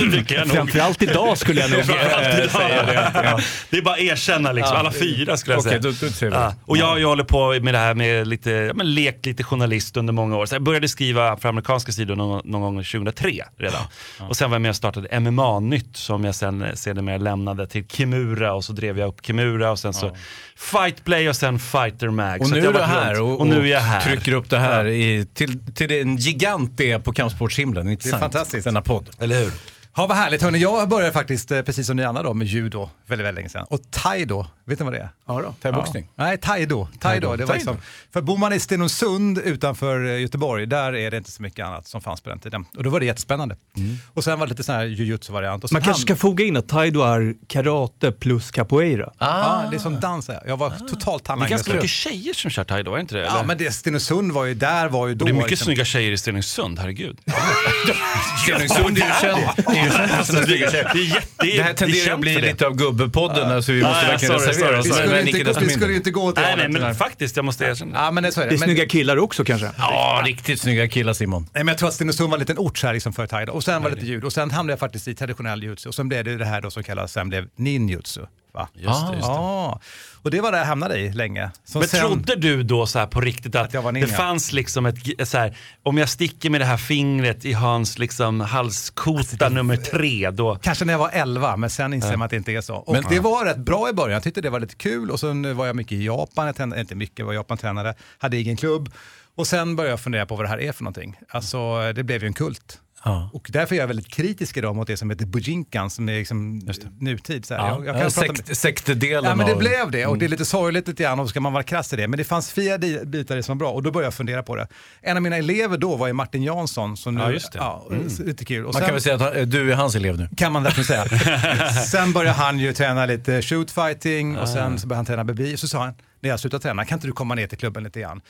det tycker jag nog. Framförallt idag skulle jag nog Framförallt idag. säga det. Ja. Det är bara att erkänna liksom, alla fyra skulle jag Okej, säga. då, då ser vi. Ja, och jag, jag håller på med det här med lite, ja, men lek lite journalist under många år. Så jag började skriva för amerikanska sidor någon, någon gång 2003 redan. Och sen var jag med och startade MMA-nytt som jag sen eh, sedermera lämnade till Kimura och så drev jag upp Kimura och sen så Fightplay och sen Fighter Mag. Och Så nu är jag du här och, och nu är jag här. trycker upp det här i, till, till den gigant det är på kampsportshimlen. Intressant. fantastiskt. Denna podd. Eller hur? Ja, vad härligt. Hörni, jag började faktiskt, eh, precis som ni andra, då, med judo väldigt, väldigt länge sedan. Och taido, vet ni vad det är? Ja då, thaiboxning. Ja. Nej, taido. taido. Det var Taido. liksom, för bor man i Stenungsund utanför eh, Göteborg, där är det inte så mycket annat som fanns på den tiden. Och då var det jättespännande. Och sen var det lite sån här jujutsu-variant. Man kanske ska foga in att taido är karate plus capoeira. Ja, det är som dans. ja. Jag var totalt Det är ganska mycket tjejer som kör thaido, är inte det? Ja, Eller? men det, Stenungsund var ju, där var ju då... och det är mycket liksom- snygga tjejer i Stenungsund, herregud. Stenungsund är ju känd. Tjejer. Det, är jätte, Det här tenderar att bli lite av gubbepodden, alltså vi måste verkligen reservera oss. Vi skulle, inte, gå- gå till Nej, men faktiskt, jag måste erkänna. Ja, men det är så Det det. snygga killar också kanske. Ja, riktigt snygga killar Simon. Nej, men jag tror att Stenungsund var en liten ort så här liksom för Taida. Och sen var det lite ljud. Och sen hamnade jag faktiskt i traditionell jutsu. Och sen blev det det här då som kallas, sen blev ninjutsu. Va? Just det, just det. Ja, och det var det jag hamnade i länge. Som Men sen, trodde du då så här på riktigt att, Att jag var det fanns liksom ett, så här, om jag sticker med det här fingret i hans liksom halskota nummer tre, då... Kanske när jag var 11, men sen inser man att det inte är så. Och Men- det var rätt bra i början. Jag tyckte det var lite kul. Och sen var jag mycket i Japan. Jag tränade, inte mycket, jag var Japan-tränare. Hade egen klubb. Och sen började jag fundera på vad det här är för någonting. Alltså, det blev ju en kult. Ja. Och därför är jag väldigt kritisk idag mot det som heter Bujinkan, som är liksom nutid. Så. Ja, Jag, jag kan ja, med- sekt, sektdelen Ja men det av- blev det och det är lite sorgligt lite grann och ska man vara krass i det. Men det fanns fyra di- bitar i som var bra och då började jag fundera på det. En av mina elever då var ju Martin Jansson. Som nu, Ja, just det. Ja, lite kul. Och Man kan sen- väl säga att han- du är hans elev nu. kan man verkligen säga. sen började han ju träna lite shootfighting och sen så började han träna BB. Så sa han, när jag slutade träna, kan inte du komma ner till klubben lite grann?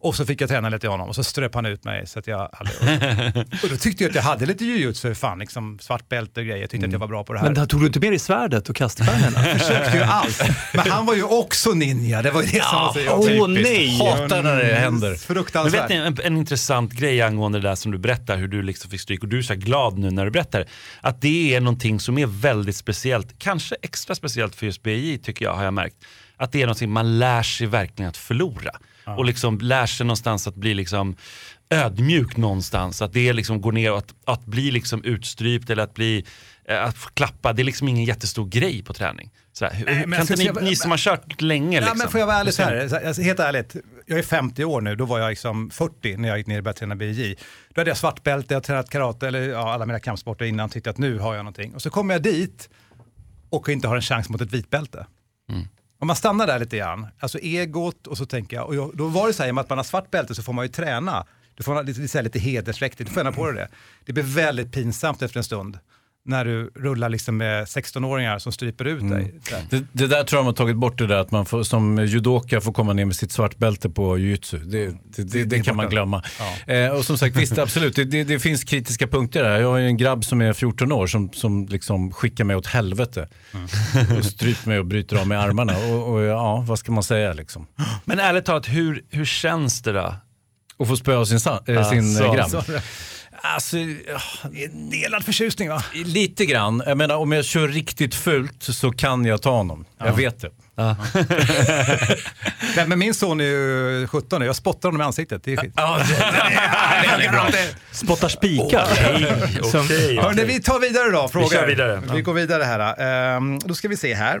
Och så fick jag träna lite i honom och så ströp han ut mig så att jag aldrig... och då tyckte jag att jag hade lite jujutsu, fan liksom svart bälte och grejer. Jag tyckte att jag var bra på det här. Men där tog du inte med dig svärdet och kaststjärnorna? Jag försökte ju allt. Men han var ju också ninja, det var ju det som var så åh, typiskt. nej. Hatar när det händer. Men Fruktansvärt. vet ni en, en intressant grej angående det där som du berättar, hur du liksom fick stryk och du är så glad nu när du berättar. Att det är någonting som är väldigt speciellt, kanske extra speciellt för just BJ tycker jag har jag märkt. Att det är någonting man lär sig verkligen att förlora. Och liksom lär sig någonstans att bli liksom ödmjuk någonstans. Att det liksom går ner och att, att bli liksom utstrypt eller att bli eh, att klappa, det är liksom ingen jättestor grej på träning. Så här, hur- Nej, men kan jag inte ni, ni som har kört länge Ja, liksom. men får jag vara ärlig så här, så här, alltså, helt ärligt, jag är 50 år nu, då var jag liksom 40 när jag gick ner och började träna BJ. Då hade jag svart bälte, jag tränat karate, eller ja, alla mina kampsporter innan, tyckte att nu har jag någonting. Och så kommer jag dit och inte har en chans mot ett vitbälte. Om man stannar där lite grann, alltså egot och så tänker jag, och jag, då var det så här, i och med att man har svart bälte så får man ju träna. Du får lite, lite, lite hedersriktigt, du får gärna på dig det. Det blir väldigt pinsamt efter en stund när du rullar liksom med 16-åringar som stryper ut dig. Här. Det, det där tror jag de har tagit bort det där att man får, som judoka får komma ner med sitt svartbälte på jujutsu. Det, det, det, det, det är kan man glömma. Eh, och som sagt, visst absolut, det, det, det finns kritiska punkter där. Jag har ju en grabb som är 14 år som, som liksom skickar mig åt helvete. Och stryper mig och bryter av mig armarna. Och, och ja, vad ska man säga liksom? Men ärligt talat, hur, hur känns det då? Och få spöa sin, eh, sin Alltså. grabb. Så- Alltså, Delad förtjusning va? lite grann. Jag menar, om jag kör riktigt fult så kan jag ta honom. Jag vet det. Men, men min son är ju 17 nu, jag spottar honom i ansiktet. Det är skit. Ja, det, det, det är bra. Spottar spikar. Som- Okej. Hörrni, vi tar vidare då, frågor. kör vidare. Vi går vidare här. Ehm, då ska vi se här.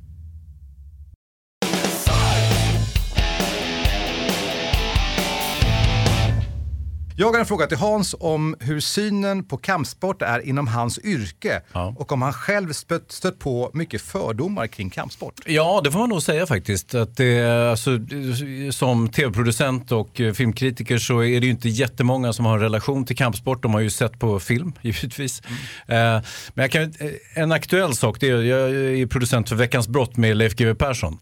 Jag har en fråga till Hans om hur synen på kampsport är inom hans yrke Ja. och om han själv stött, stött på mycket fördomar kring kampsport. Ja, det får man nog säga faktiskt. Att det, alltså, som tv-producent och filmkritiker så är det ju inte jättemånga som har en relation till kampsport. De har ju sett på film givetvis. Eh, men kan, eh, en aktuell sak, det är, jag är producent för Veckans brott med Leif GW Persson.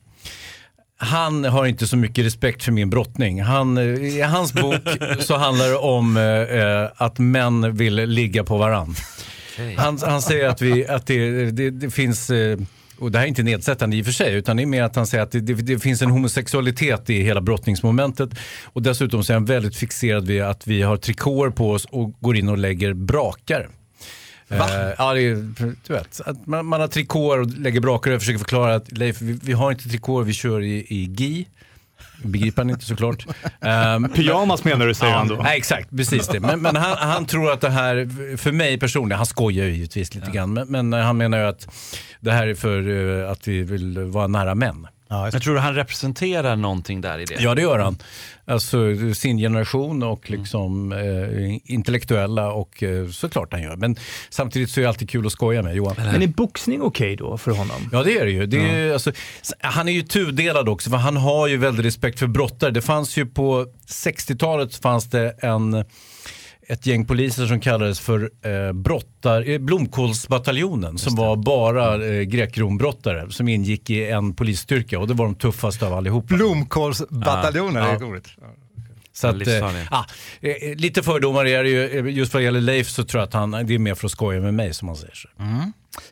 Han har inte så mycket respekt för min brottning. Han, eh, I hans bok så handlar det om eh, eh, att män vill ligga på varann. Han, han säger att, vi, att det, det, det finns, eh, och det här är inte nedsättande i och för sig, utan det är mer att han säger att det, det, det finns en homosexualitet i hela brottningsmomentet. Och dessutom så är han väldigt fixerad vid att vi har trikåer på oss och går in och lägger brakar. Eh, ja, det är, du vet, att man, man har trikåer och lägger brakar och försöker förklara att Leif, vi, vi har inte trikåer, vi kör i, i gi. Begriper han inte såklart. Um, Pyjamas menar du, säger han då. Nej, exakt, precis det. Men, men han, han tror att det här, för mig personligen, han skojar ju givetvis lite grann, men, men han menar ju att det här är för eh, att vi vill vara nära män. Jag tror han representerar någonting där i det. Ja, det gör han. Alltså sin generation och liksom eh, intellektuella och eh, såklart han gör. Men samtidigt så är det alltid kul att skoja med Johan. Men är boxning okej då för honom? Ja det är det ju. Det är, alltså, s- han är ju tudelad också för han har ju väldigt respekt för brottare. Det fanns ju på 60-talet fanns det en, ett gäng poliser som kallades för eh, brottar, eh, Blomkålsbataljonen som var bara eh, grekrombrottare som ingick i en polisstyrka och det var de tuffaste av allihopa. Blomkålsbataljonen, Ja. det är roligt. Så att, eh, ah, eh, lite fördomar är det ju. Eh, Just vad gäller Leif så tror jag att han, det är mer för att skoja med mig som han säger. Så.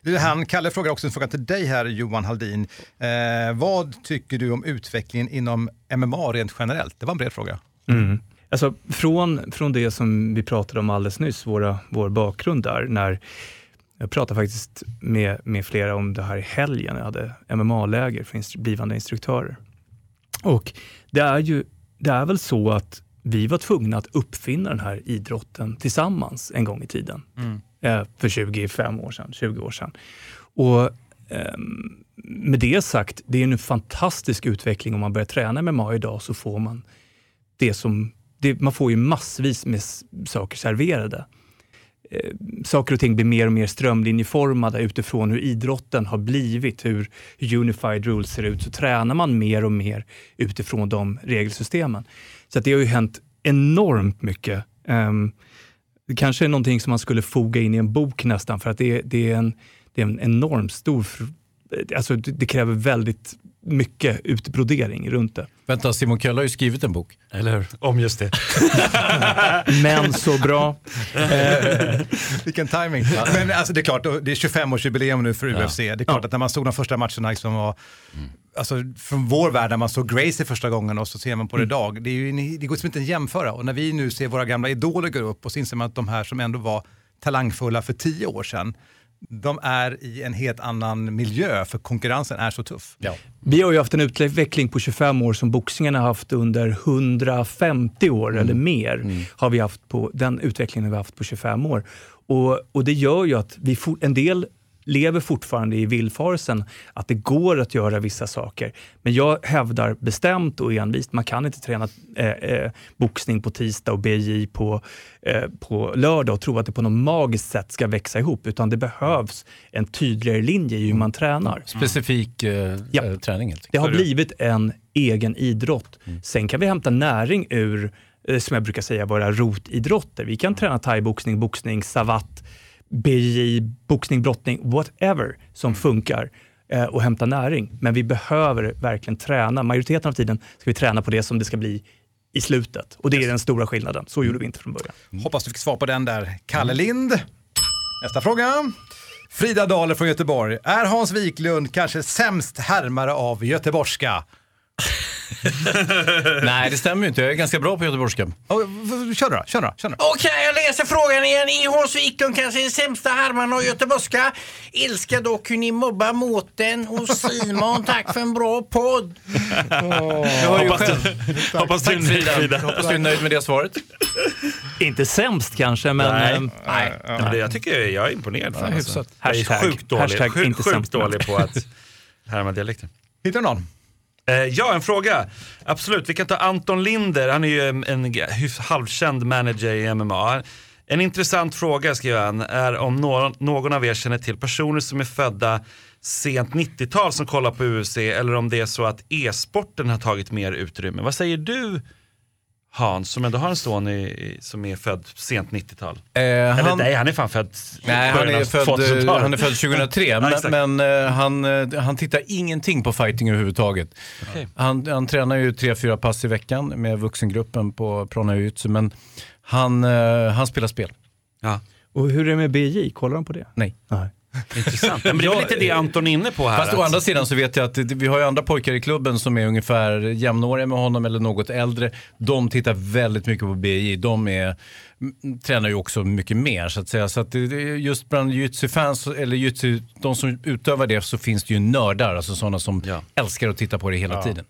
Du, Han, Kalle frågar också en fråga till dig här Johan Haldin. Eh, vad tycker du om utvecklingen inom MMA rent generellt? Det var en bred fråga. Mm. Alltså, från, från det som vi pratade om alldeles nyss, våra, vår bakgrund där, när jag pratade faktiskt med, med flera om det här i helgen, jag hade MMA-läger för instru- blivande instruktörer. Och det är ju, det är väl så att vi var tvungna att uppfinna den här idrotten tillsammans en gång i tiden. Eh, för 25 år sedan, 20 år sedan. Och ehm, med det sagt, det är en fantastisk utveckling om man börjar träna MMA idag så får man det som, det, man får ju massvis med saker serverade. Eh, saker och ting blir mer och mer strömlinjeformade utifrån hur idrotten har blivit, hur, unified rules ser ut, så tränar man mer och mer utifrån de regelsystemen. Så att det har ju hänt enormt mycket. Eh, det kanske är någonting som man skulle foga in i en bok nästan, för att det, är- det, är, en, det är en enormt stor... Alltså det, det kräver väldigt mycket utbrodering runt det. Vänta, Simon Köll har ju skrivit en bok. Eller hur? Om just det. Men så bra. Vilken timing. Men alltså, det är klart, det är 25-årsjubileum nu för UFC. Det är klart att när man såg de första matcherna liksom var, alltså, från vår värld, när man såg Gracie första gången och så ser man på det idag, det, är ju, en- det går liksom inte att jämföra. Och när vi nu ser våra gamla idoler gå upp och så inser man att de här som ändå var talangfulla för tio år sedan, de är i en helt annan miljö för konkurrensen är så tuff. Ja. Vi har ju haft en utveckling på 25 år som boxningen har haft under 150 år eller mer. Har vi haft på, den utvecklingen har vi haft på 25 år. Och, och det gör ju att vi for, en del lever fortfarande i villfarelsen att det går att göra vissa saker. Men jag hävdar bestämt och envist, man kan inte träna eh, eh, boxning på tisdag och BJ på, eh, på lördag och tro att det på något magiskt sätt ska växa ihop, utan det behövs en tydligare linje i hur man tränar. Specifik eh, Ja. eh, träning. Det har blivit en egen idrott. Sen kan vi hämta näring ur, eh, som jag brukar säga, våra rotidrotter. Vi kan träna thaiboxning, boxning, savatt, BJJ, boxning, brottning, whatever som funkar eh, och hämta näring. Men vi behöver verkligen träna. Majoriteten av tiden ska vi träna på det som det ska bli i slutet. Och det är den stora skillnaden. Så gjorde vi inte från början. Hoppas du fick svar på den där. Kalle Lind. Nästa fråga. Frida Dahler från Göteborg. Är Hans Wiklund kanske sämst härmare av göteborgska? Nej, det stämmer ju inte. Jag är ganska bra på göteborgska. Oh, kör då, kör då. Kör då. Okej, jag läser frågan igen. Är Hans Wiklund kanske den sämsta härman av göteborgska? Älskar dock hur ni mobbar måten. Och Simon, tack för en bra podd. Jag har ju Hoppas själv. du- hoppas du är Tack nöjd, Frida. Hoppas du är nöjd med det svaret. Inte sämst kanske, men... Nej. eh, Nej. Men det, jag tycker jag är imponerad. Fan, alltså. hyfsat. Jag är Hashtag- sjukt dålig, hashtag sjukt, inte sjukt sämst. dålig på att härma dialekter. Hittar någon? Eh, ja, en fråga. Absolut, vi kan ta Anton Linder. Han är ju en, en halvkänd manager i MMA. En intressant fråga, skriver han, är om någon, någon av er känner till personer som är födda sent 90-tal som kollar på UFC eller om det är så att e-sporten har tagit mer utrymme. Vad säger du Hans, som ändå har en son i, i, som är född sent 90-tal? Eh, Eller han- nej, han är fan född Nej, han början är, född, 2000-talet. han är född 2003, Ja, men, exakt. men eh, han, eh, han tittar ingenting på fighting överhuvudtaget. Okej. Han, han tränar ju tre, fyra pass i veckan med vuxengruppen på Prana Jiu-Jitsu, men han, eh, han spelar spel. Ja. Och hur är det med BJ? Kollar de på det? Nej. Nej. Intressant. Men det är väl lite det Anton är inne på här. Fast å att- andra sidan så vet jag att vi har ju andra pojkar i klubben som är ungefär jämnåriga med honom eller något äldre. De tittar väldigt mycket på BJ. De är, tränar ju också mycket mer så att säga. Så att just bland jujutsu-fans, eller jujutsu, de som utövar det, så finns det ju nördar, alltså sådana som älskar att titta på det hela tiden.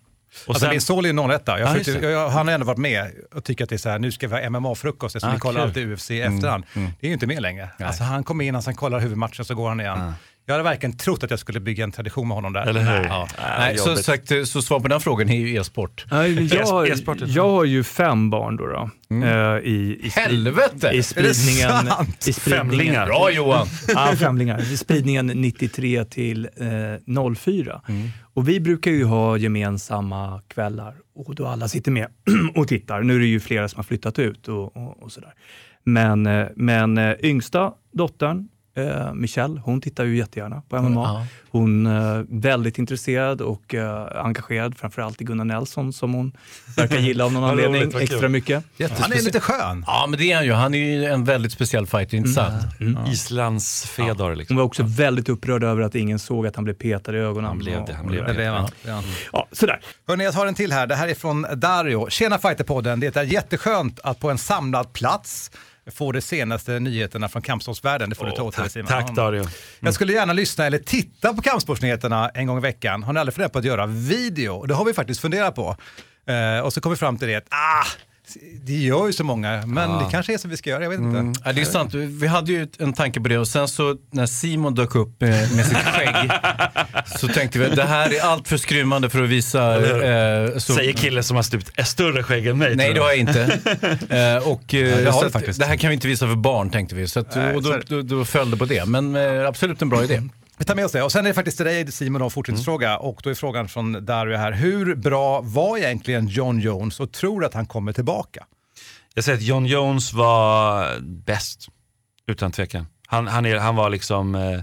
Och alltså, min son är ju någon rätta. Jag Ja, försökte, det. jag, han har ändå varit med och tycker att det är så här, nu ska vi ha MMA-frukost eftersom Ah, vi kollar kul. alltid UFC i Mm, efterhand. mm. Det är ju inte med längre. Alltså, han kommer in och sen kollar huvudmatchen så går han igen. Jag hade verkligen trott att jag skulle bygga en tradition med honom där. Eller hur? Ja. Nej, så, sagt, så svar på den frågan är ju e-sport. Nej, Jag, har- E-sport är jag har ju fem barn då. då eh, i, i, Helvete! I spridningen, Är det sant? i spridningen, Femlingar. Bra, Johan. ja, femlingar. I spridningen 93 till eh, 04. Mm. Och vi brukar ju ha gemensamma kvällar och då alla sitter med och tittar. Nu är det ju flera som har flyttat ut och, och, och sådär. Men, eh, men eh, yngsta dottern, eh, Michelle, hon tittar ju jättegärna på MMA. Ja. Hon är väldigt intresserad och eh, engagerad, framförallt i Gunnar Nelson som hon verkar gilla av någon Vad roligt, anledning vad kul. extra mycket. Han är lite skön. Ja, men det är han ju. Han är ju en väldigt speciell fighter, inte sant? Islands Fedor liksom. Hon var också väldigt upprörd över att ingen såg att han blev petad i ögonen. Han blev det, han blev Det är han. Ja, sådär. Hörrni, jag tar en till här. Det här är från Dario. Tjena Fighterpodden. Det är jätteskönt att på en samlad plats få de senaste nyheterna från kampsportsvärlden. Det får du ta åt dig Simon. tack Dario. Jag skulle gärna lyssna eller titta på kampsportsnyheterna en gång i veckan. Har ni aldrig funderat på att göra video? Det har vi faktiskt funderat på. Eh, och så kom vi fram till det att ah, det gör ju så många, men Ja. det kanske är så vi ska göra. Jag vet inte. Mm. Ja, det är sant. Vi hade ju en tanke på det och sen så när Simon dök upp med, med sitt skägg så tänkte vi det här är allt för skrymmande för att visa. Eh, så, Säger killen som har stupt är större skägg än mig. Nej, det har jag inte. Eh, och, eh, det har att faktiskt. det här kan vi inte visa för barn tänkte vi. Så att, Nej, och då, det. då, då föll det på det. Men eh, absolut en bra idé. Vi tar med oss det. Och sen är det faktiskt till dig Simon då, fortsättningsfråga. Och då är frågan från Dario här. Hur bra var egentligen John Jones och tror att han kommer tillbaka? Jag säger att John Jones var bäst, utan tvekan. Han, han, är, han var liksom, eh,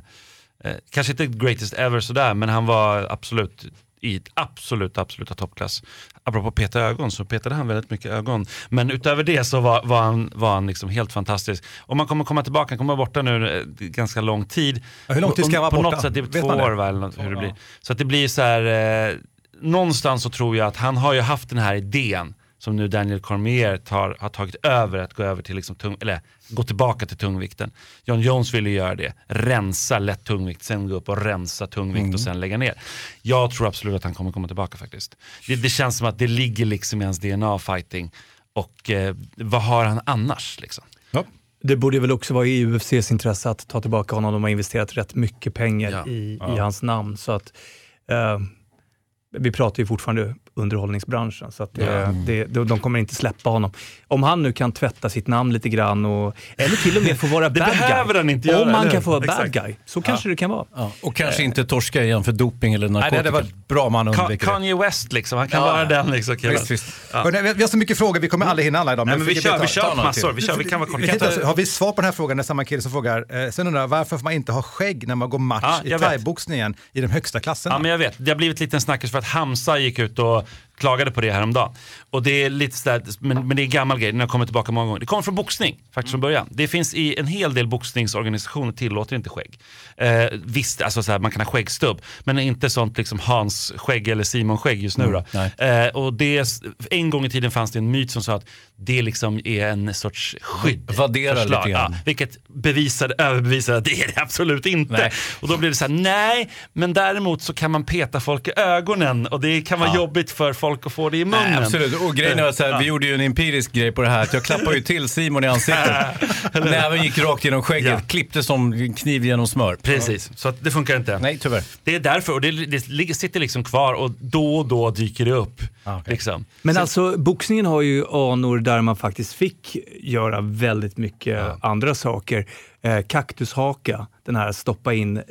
eh, kanske inte greatest ever sådär, men han var absolut i absolut, absoluta toppklass. Apropå peta ögon så petade han väldigt mycket ögon. Men utöver det så var, var han, var han liksom helt fantastisk. Och man kommer komma tillbaka, han kommer vara borta nu eh, ganska lång tid. Ja, hur lång tid ska han vara På borta? något sätt, det är Vet två år va, eller något, hur det blir. Så att det blir så här, eh, någonstans så tror jag att han har ju haft den här idén som nu Daniel Cormier tar, har tagit över, att gå över till liksom tung, eller gå tillbaka till tungvikten. John Jones ville göra det, rensa lätt tungvikt, sen gå upp och rensa tungvikt och sen lägga ner. Jag tror absolut att han kommer komma tillbaka faktiskt. Det, det känns som att det ligger liksom i hans DNA fighting. Och eh, vad har han annars liksom? Det borde väl också vara i UFCs intresse att ta tillbaka honom. De har investerat rätt mycket pengar Ja. i, Ja. i hans namn. Så att, eh, vi pratar ju fortfarande underhållningsbranschen. Så att det, Ja. det, de, de kommer inte släppa honom. Om han nu kan tvätta sitt namn lite grann, och, eller till och med få vara Det bad behöver guy. han inte Om göra, han eller kan få vara bad guy, så kanske det kan vara. Ja, och kanske inte torska igen för doping eller Nej, det narkotika. hade varit bra om han Ka- undviker det. Kanye West liksom, han kan Ja. vara den liksom killen. Visst, visst. Ja. Hörrni, vi- vi har så mycket frågor, vi kommer aldrig hinna alla idag. Nej, men vi jag kör, ta- vi kör ta massor. Vi, kör, vi kan vara korta. Vi har vi svar på den här frågan? Det är samma kille som frågar. Eh, sen undrar varför får man inte ha skägg när man går match Ja, i thaiboxningen i de högsta klasserna? Ja, men jag vet. Det har blivit lite en snackis för att Hamza gick ut och klagade på det häromdagen. Och det är lite sådär, men, men det är gammal grej, den har kommit tillbaka många gånger. Det kommer från boxning faktiskt från början. Det finns i en hel del boxningsorganisationer tillåter inte skägg. Eh, visst, alltså såhär, man kan ha skäggstubb, men inte sånt liksom Hans skägg eller Simon skägg just nu. Nej. Eh, och det, en gång i tiden fanns det en myt som sa att det liksom är en sorts skydd. Vaddera lite grann. Ja, vilket bevisade, överbevisade att det är det absolut inte. Nej. Och då blir det så här, nej, men däremot så kan man peta folk i ögonen och det kan vara jobbigt för folk att få det i munnen. Nej, absolut. Och grejen är så här, vi gjorde ju en empirisk grej på det här. Att jag klappade ju till Simon i ansiktet. Näven gick rakt genom skägget, Ja. klippte som kniv genom smör. Precis, så det funkar inte. Nej, tyvärr. Det är därför, och det, det sitter liksom kvar och då och då dyker det upp. Ah, liksom. Men alltså boxningen har ju anor där man faktiskt fick göra väldigt mycket andra saker. Eh, kaktushaka, den här stoppa in eh,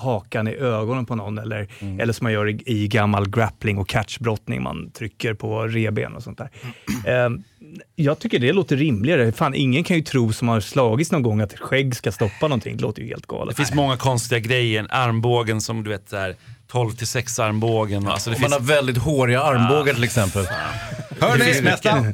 hakan i ögonen på någon eller, Mm. eller som man gör i, i gammal grappling och catchbrottning, man trycker på reben och sånt där. Eh, jag tycker det låter rimligare. Fan, ingen kan ju tro som har slagits någon gång att skägg ska stoppa någonting. Det låter ju helt galet. Det finns många konstiga grejer. Armbågen som du vet, så här, 12 till 6 armbågen. Alltså, det Om man finns... har väldigt håriga armbågar till exempel. Hörni, nästa.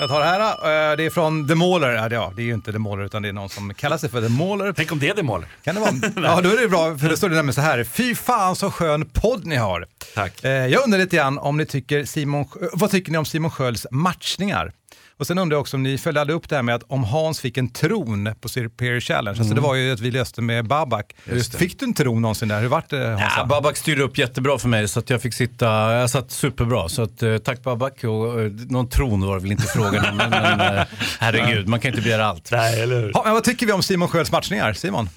Jag tar det här. eh, Det är från The Mauler. Ja, det- ja, det är ju inte The Mauler utan det är någon som kallar sig för The Mauler. Tänk om det är det mål. Kan det vara? Ja, då är det bra, för det står det nämligen så här. Fy fan så skön podd ni har. Tack. Eh, Jag undrar lite grann om ni tycker Simon, Sjö- vad tycker ni om Simon Skölds matchningar? Och sen undrar jag också om ni följde upp det här med att om Hans fick en tron på Superior Challenge, alltså det var ju att vi löste med Babak. Fick du en tron någonsin där? Hur vart det Hansa? Ja, Babak styrde upp jättebra för mig så att jag fick sitta, jag satt superbra. Så att, eh, tack Babak. Och, eh, någon tron var det väl inte frågan om, men, men eh, herregud, man kan inte begära allt. Nej, eller hur? Ja, men vad tycker vi om Simon Skölds matchningar? Simon?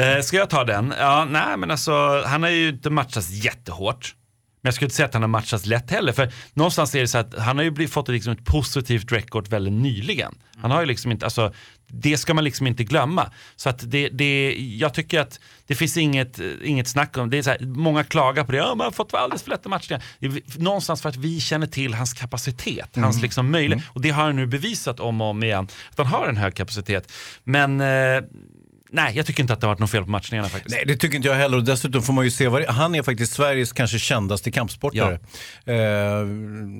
Eh, ska jag ta den? Ja, nej, men alltså, han har ju inte matchats jättehårt. Men jag skulle inte säga att han har matchats lätt heller. För någonstans är det så att han har ju blivit, fått liksom ett positivt record väldigt nyligen. Han har ju liksom inte, alltså, det ska man liksom inte glömma. Så att det, det, jag tycker att det finns inget, inget snack om det. Är så här, många klagar på det, ja, man har fått alldeles för lätta matchningar. Någonstans för att vi känner till hans kapacitet, hans liksom möjlighet. Och det har han nu bevisat om och om igen, att han har en hög kapacitet. Men eh, nej, jag tycker inte att det har varit något fel på matchningarna faktiskt. Nej, det tycker inte jag heller. Och dessutom får man ju se, vad det, han är faktiskt Sveriges kanske kändaste kampsportare. Eh,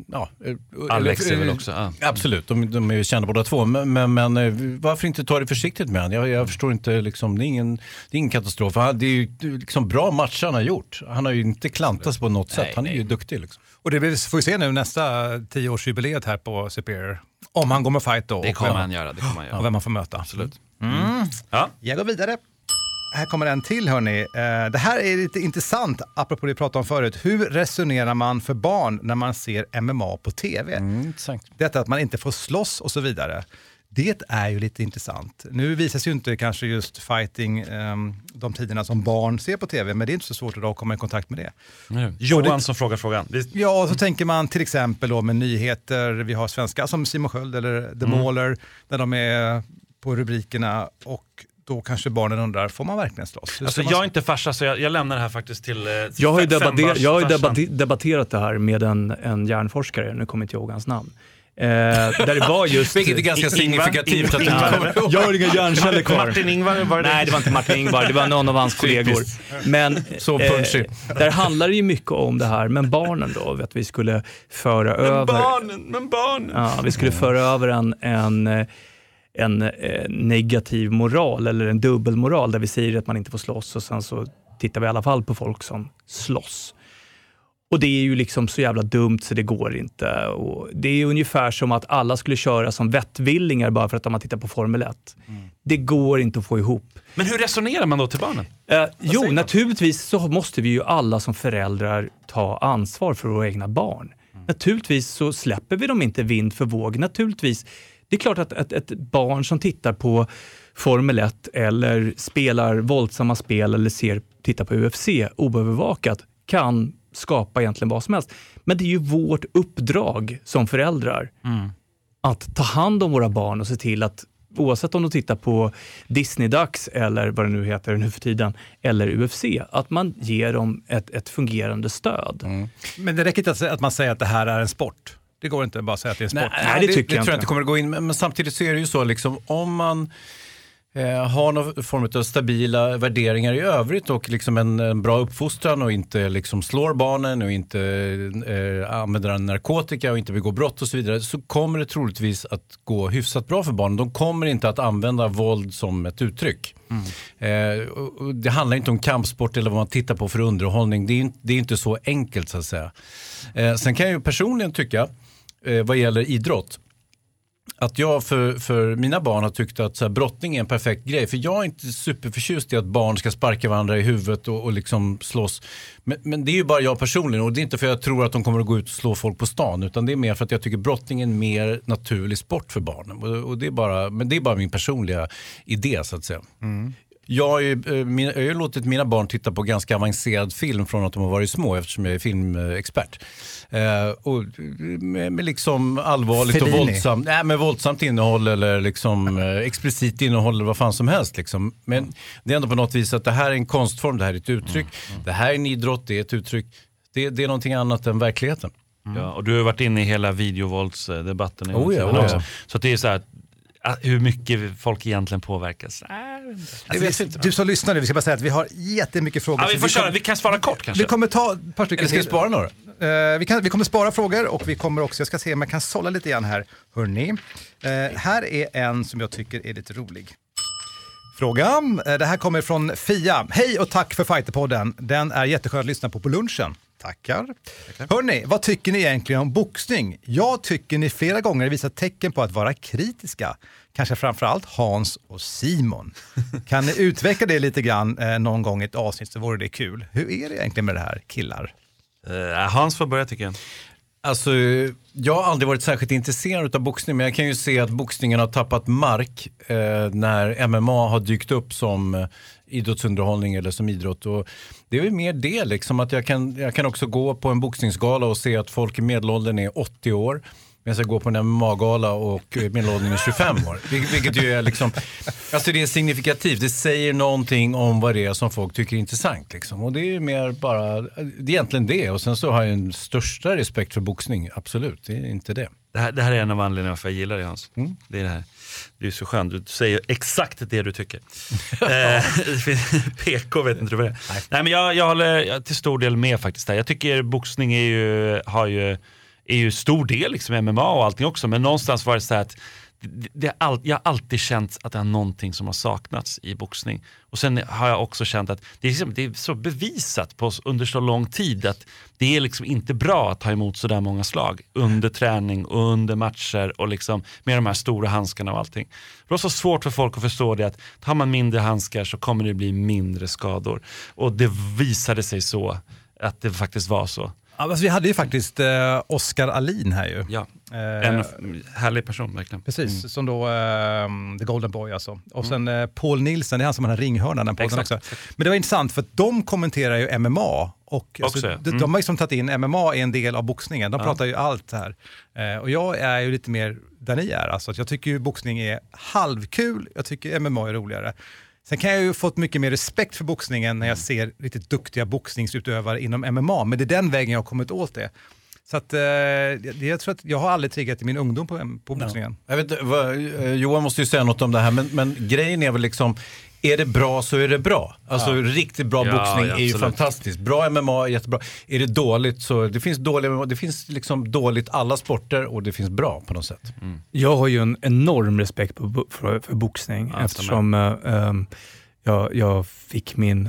ja, eh, Alex är väl också, ja. Absolut, de, de är ju kända båda två. Men, men, men eh, varför inte ta det försiktigt med honom? Jag, jag förstår inte, liksom, det, är ingen, det är ingen katastrof. Han, det är ju liksom bra matcher han har gjort. Han har ju inte klantats på något sätt. Han är ju duktig. Liksom. Och det blir- får vi se nu nästa tioårsjubileet här på Superior. Om han går med fight då. Det och kommer vem- han göra. Det kommer han göra. Och vem man får möta. Absolut. Mm. Ja. Jag går vidare. Här kommer en till hörni. Eh, Det här är lite intressant, apropå det vi pratade om förut. Hur resonerar man för barn när man ser MMA på tv? Detta att man inte får slåss och så vidare. Det är ju lite intressant. Nu visas ju inte kanske just fighting ehm, de tiderna som barn ser på tv, men det är inte så svårt idag att komma i kontakt med det. Johan som frågar frågan. Vi- Ja, och så tänker man till exempel då med nyheter, vi har svenska som Simon Sköld eller The Mm. Mauler, där de är på rubrikerna och då kanske barnen undrar, får man verkligen slåss? Hur Alltså, man jag är inte farsa så jag, jag lämnar det här faktiskt till eh, Jag har debatter, jag har debate- debatterat det här med en, en hjärnforskare, nu kommer inte jag ihåg hans namn. Eh, där det var just... Vilket är ganska signifikativt att du inte kommer ihåg. Jag har inga hjärnceller kvar. Martin Ingvar var det? Nej, det var inte Martin Ingvar, det var någon av hans kollegor. Men Så punchy. där handlar det ju mycket om det här, men barnen då, att vi skulle föra Men över... barnen, men barnen. Ja, vi skulle föra över en, en, eh, en eh, negativ moral, eller en dubbelmoral, där vi säger att man inte får slåss och sen så tittar vi i alla fall på folk som slåss. Och det är ju liksom så jävla dumt så det går inte. Och det är ungefär som att alla skulle köra som vettvillingar bara för att de har tittat på Formel 1. Det går inte att få ihop. Men hur resonerar man då till barnen? Eh, jo, naturligtvis så måste vi ju alla som föräldrar ta ansvar för våra egna barn. Naturligtvis så släpper vi dem inte vind för våg. Naturligtvis, det är klart att ett, ett barn som tittar på Formel 1 eller spelar våldsamma spel eller ser, tittar på UFC oövervakat kan skapa egentligen vad som helst. Men det är ju vårt uppdrag som föräldrar att ta hand om våra barn och se till att oavsett om de tittar på Disney-dags eller vad det nu heter nu för tiden, eller UFC, att man ger dem ett, ett fungerande stöd. Men det räcker inte att att man säger att det här är en sport. Det går inte bara att säga att det är en sport. Nej, det, det tror jag inte kommer att gå in. Men, men samtidigt så är det ju så, liksom, om man eh, har någon form av stabila värderingar i övrigt och liksom en, en bra uppfostran och inte liksom slår barnen och inte eh, använder narkotika och inte begår brott och så vidare så kommer det troligtvis att gå hyfsat bra för barnen. De kommer inte att använda våld som ett uttryck. Eh, och- och det handlar inte om kampsport eller vad man tittar på för underhållning. Det är, inte- det är inte så enkelt så att säga. Eh, sen kan jag ju personligen tycka, eh, vad gäller idrott, att jag för, för mina barn har tyckt att så här, brottning är en perfekt grej. För jag är inte superförtjust i att barn ska sparka varandra i huvudet och, och liksom slåss. Men, men det är ju bara jag personligen och det är inte för att jag tror att de kommer att gå ut och slå folk på stan. Utan det är mer för att jag tycker brottning är en mer naturlig sport för barnen. Och, och det är bara, men det är bara min personliga idé så att säga. Mm. Jag har, ju, eh, min, jag har ju låtit mina barn titta på ganska avancerad film från att de har varit små eftersom jag är filmexpert. Eh, och med, med liksom allvarligt Fellini. och våldsamt, nej, med våldsamt innehåll eller liksom, eh, explicit innehåll eller vad fan som helst. Liksom. Men det är ändå på något vis att det här är en konstform, det här är ett uttryck. Det här är en idrott, det är ett uttryck. Det, det är någonting annat än verkligheten. Ja, och du har varit inne i hela videovåldsdebatten. Oh ja, oh ja. Så att det är så här, hur mycket folk egentligen påverkas. Alltså, vi, du som lyssnar nu, vi ska bara säga att vi har jättemycket frågor. Ja, vi får köra, kommer- vi kan svara kort kanske. Vi kommer ta ett par stycken Eller ska vi spara några? Eh, vi, kan, vi kommer spara frågor och vi kommer också, jag ska se om jag kan sålla lite grann här. Hörrni, eh, här är en som jag tycker är lite rolig. Fråga. Eh, Det här kommer från Fia. Hej och tack för Fighterpodden. Den är jätteskön att lyssna på på lunchen. Tackar. Hörni, vad tycker ni egentligen om boxning? Jag tycker ni flera gånger visar tecken på att vara kritiska. Kanske framförallt Hans och Simon. Kan ni utveckla det lite grann eh, någon gång i ett avsnitt så vore det kul. Hur är det egentligen med det här killar? Eh, Hans får börja tycker jag. Alltså, jag har aldrig varit särskilt intresserad av boxning, men jag kan ju se att boxningen har tappat mark eh, när MMA har dykt upp som eh, idrottsunderhållning eller som idrott. Och det är väl mer det, liksom, att jag kan, jag kan också gå på en boxningsgala och se att folk i medelåldern är 80 år. Jag går på en MMA-gala och eh, medelåldern är 25 år. Vil- Vilket ju är liksom, alltså det är signifikativt. Det säger någonting om vad det är som folk tycker är intressant. Liksom. Och det är mer bara, det är egentligen det. Och sen så har jag en största respekt för boxning, absolut. Det är inte det. Det här, det här är en av anledningarna för att jag gillar dig Hans. Mm. Det är det här. Du är så skön, du säger exakt det du tycker. Eh, PK vet inte vad det är. Nej. men jag, jag håller till stor del med faktiskt. Där. Jag tycker boxning är ju, har ju, är ju stor del, liksom MMA och allting också. Men någonstans var det så här att det, det all, jag har alltid känt att det är någonting som har saknats i boxning. Och sen har jag också känt att det är, liksom, det är så bevisat på, under så lång tid att det är liksom inte bra att ta emot så där många slag under träning och under matcher och liksom med de här stora handskarna och allting. Det var så svårt för folk att förstå det att tar man mindre handskar så kommer det bli mindre skador. Och det visade sig så att det faktiskt var så. Alltså, vi hade ju faktiskt eh, Oskar Alin här ju. Ja. Eh, En härlig person verkligen. Precis, som då eh, The Golden Boy alltså. Och sen eh, Paul Nilsson, det är han som har ringhörnan den podden också. Men det var intressant för att de kommenterar ju MMA. Och alltså, Också, ja. de, Mm. de har liksom tagit in MMA är en del av boxningen. De Ja. pratar ju allt här. Eh, och jag är ju lite mer där ni är. Alltså, jag tycker ju boxning är halvkul, jag tycker MMA är roligare. Sen kan jag ju fått mycket mer respekt för boxningen när jag ser riktigt duktiga boxningsutövare inom MMA, men det är den vägen jag har kommit åt det. Så att, eh, det, jag tror att jag har aldrig triggat i min ungdom på, på boxningen. Jag vet, vad, eh, Johan måste ju säga något om det här, men, men grejen är väl liksom, är det bra så är det bra. Alltså Ja. riktigt bra Ja, boxning ja, är ju fantastiskt. Bra MMA är jättebra. Är det dåligt så, det finns, dåliga, det finns liksom dåligt alla sporter och det finns bra på något sätt. Jag har ju en enorm respekt på, bo- för, för boxning Ja, eftersom eh, ehm, jag, jag fick min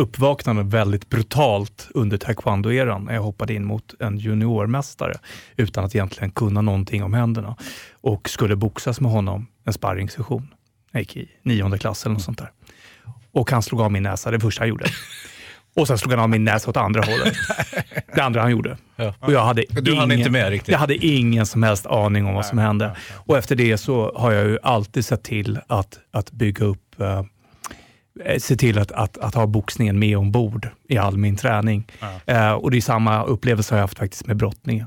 uppvaknande väldigt brutalt under taekwondo-eran när jag hoppade in mot en juniormästare utan att egentligen kunna någonting om händerna och skulle boxas med honom en sparringssession. Jag gick i nionde klass eller något sånt där. Och han slog av min näsa, det första han gjorde. Och sen slog han av min näsa åt andra hållet. Det andra han gjorde. Och jag hade Du hann ingen, inte med riktigt. Jag hade ingen som helst aning om vad som hände. Och efter det så har jag ju alltid sett till att, att bygga upp eh, se till att, att, att ha boxningen med ombord i all min träning. Eh, och det är samma upplevelse har jag haft faktiskt med brottningen.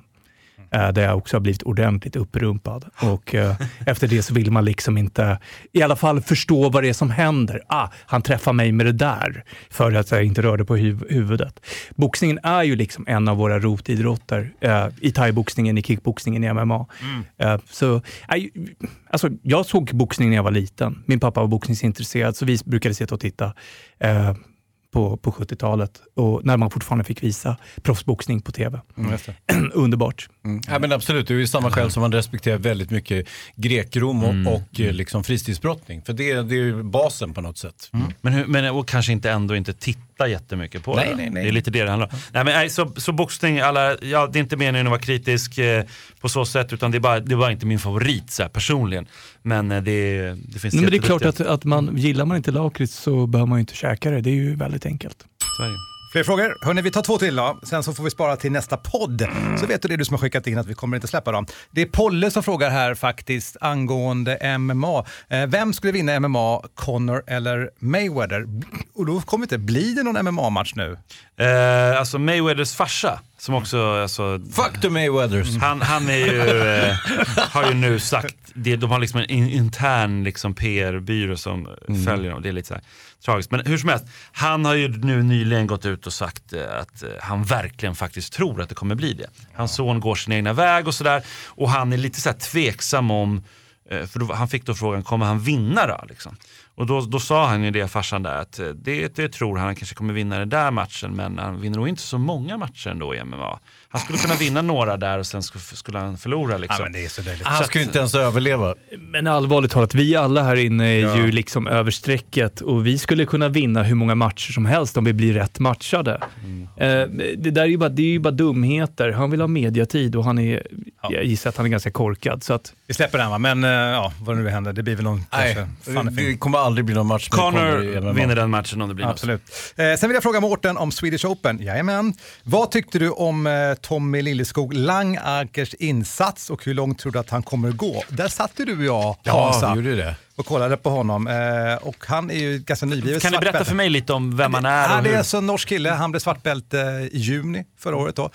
Eh, där jag också har blivit ordentligt upprumpad. Och eh, efter det så vill man liksom inte, i alla fall förstå vad det är som händer. Ah, han träffar mig med det där, för att jag inte rörde på huv- huvudet. Boxningen är ju liksom en av våra rotidrotter. Eh, I thaiboxningen, i kickboxningen, i MMA. Eh, så, alltså, jag såg boxning när jag var liten. Min pappa var boxningsintresserad, så vi brukade sitta och titta. På, på 70-talet och när man fortfarande fick visa proffsboxning på tv. Underbart. Mm. Ja, men absolut, det är ju samma skäl som man respekterar väldigt mycket grekrom och, Mm. och eh, liksom fristidsbrottning. För det, det är ju basen på något sätt. Men, hur, men och kanske inte ändå inte titta jättemycket på Nej, det. nej, nej. Det är lite det det handlar om. Nej, men, nej, så, så boxning, alla, ja, det är inte meningen att vara kritisk eh, på så sätt, utan det är bara, det var inte min favorit så här, personligen. Men eh, det, det finns Nej, men det är klart att, att man, gillar man inte lakrits så behöver man ju inte käka det. Det är ju väldigt enkelt. Sverige. Fler frågor? Hörni, vi tar två till då. Sen så får vi spara till nästa podd. Så vet du det du som har skickat in att vi kommer inte släppa dem. Det är Polle som frågar här faktiskt angående MMA. Eh, vem skulle vinna MMA, Connor eller Mayweather? Och då kommer inte, blir det någon MMA-match nu? Eh, alltså Mayweathers farsa, som också... Alltså, Fuck the Mayweathers. Han, han är ju, eh, har ju nu sagt, det, de har liksom en in, intern liksom PR-byrå som Mm. följer dem. Det är lite så här, tragiskt. Men hur som helst, han har ju nu nyligen gått ut och sagt eh, att eh, han verkligen faktiskt tror att det kommer bli det. Hans son går sin egna väg och sådär. Och han är lite så här tveksam om, eh, för då, han fick då frågan, kommer han vinna då? Liksom? Och då, då sa han ju det, farsan där, att eh, det, det tror han, han kanske kommer vinna den där matchen, men han vinner nog inte så många matcher ändå i MMA. Han skulle kunna vinna några där och sen sk- skulle han förlora. Liksom. Ja, men det är så löjligt. Han skulle inte ens överleva. Men allvarligt talat, vi alla här inne är Ja. ju liksom över strecket och vi skulle kunna vinna hur många matcher som helst om vi blir rätt matchade. Eh, det där är ju, bara, det är ju bara dumheter. Han vill ha mediatid och han är, jag gissar att han är ganska korkad. Så att, Vi släpper den va, men eh, ja, vad nu händer, det blir väl någon Nej, kanske det kommer aldrig bli någon match Connor vinner den matchen om det blir något. Absolut. Eh, sen vill jag fråga Mårten om Swedish Open. Jajamän. Vad tyckte du om eh, Tommy Lilleskog Langakers insats och hur långt tror du att han kommer gå? Där satt ju du och jag, Ja, Hansa, vi gjorde det. Och kollade på honom. Eh, och han är ju ganska nybliven Kan ni berätta svartbälte. för mig lite om vem han är? Det är alltså en norsk kille, han blev svartbälte i juni förra året då.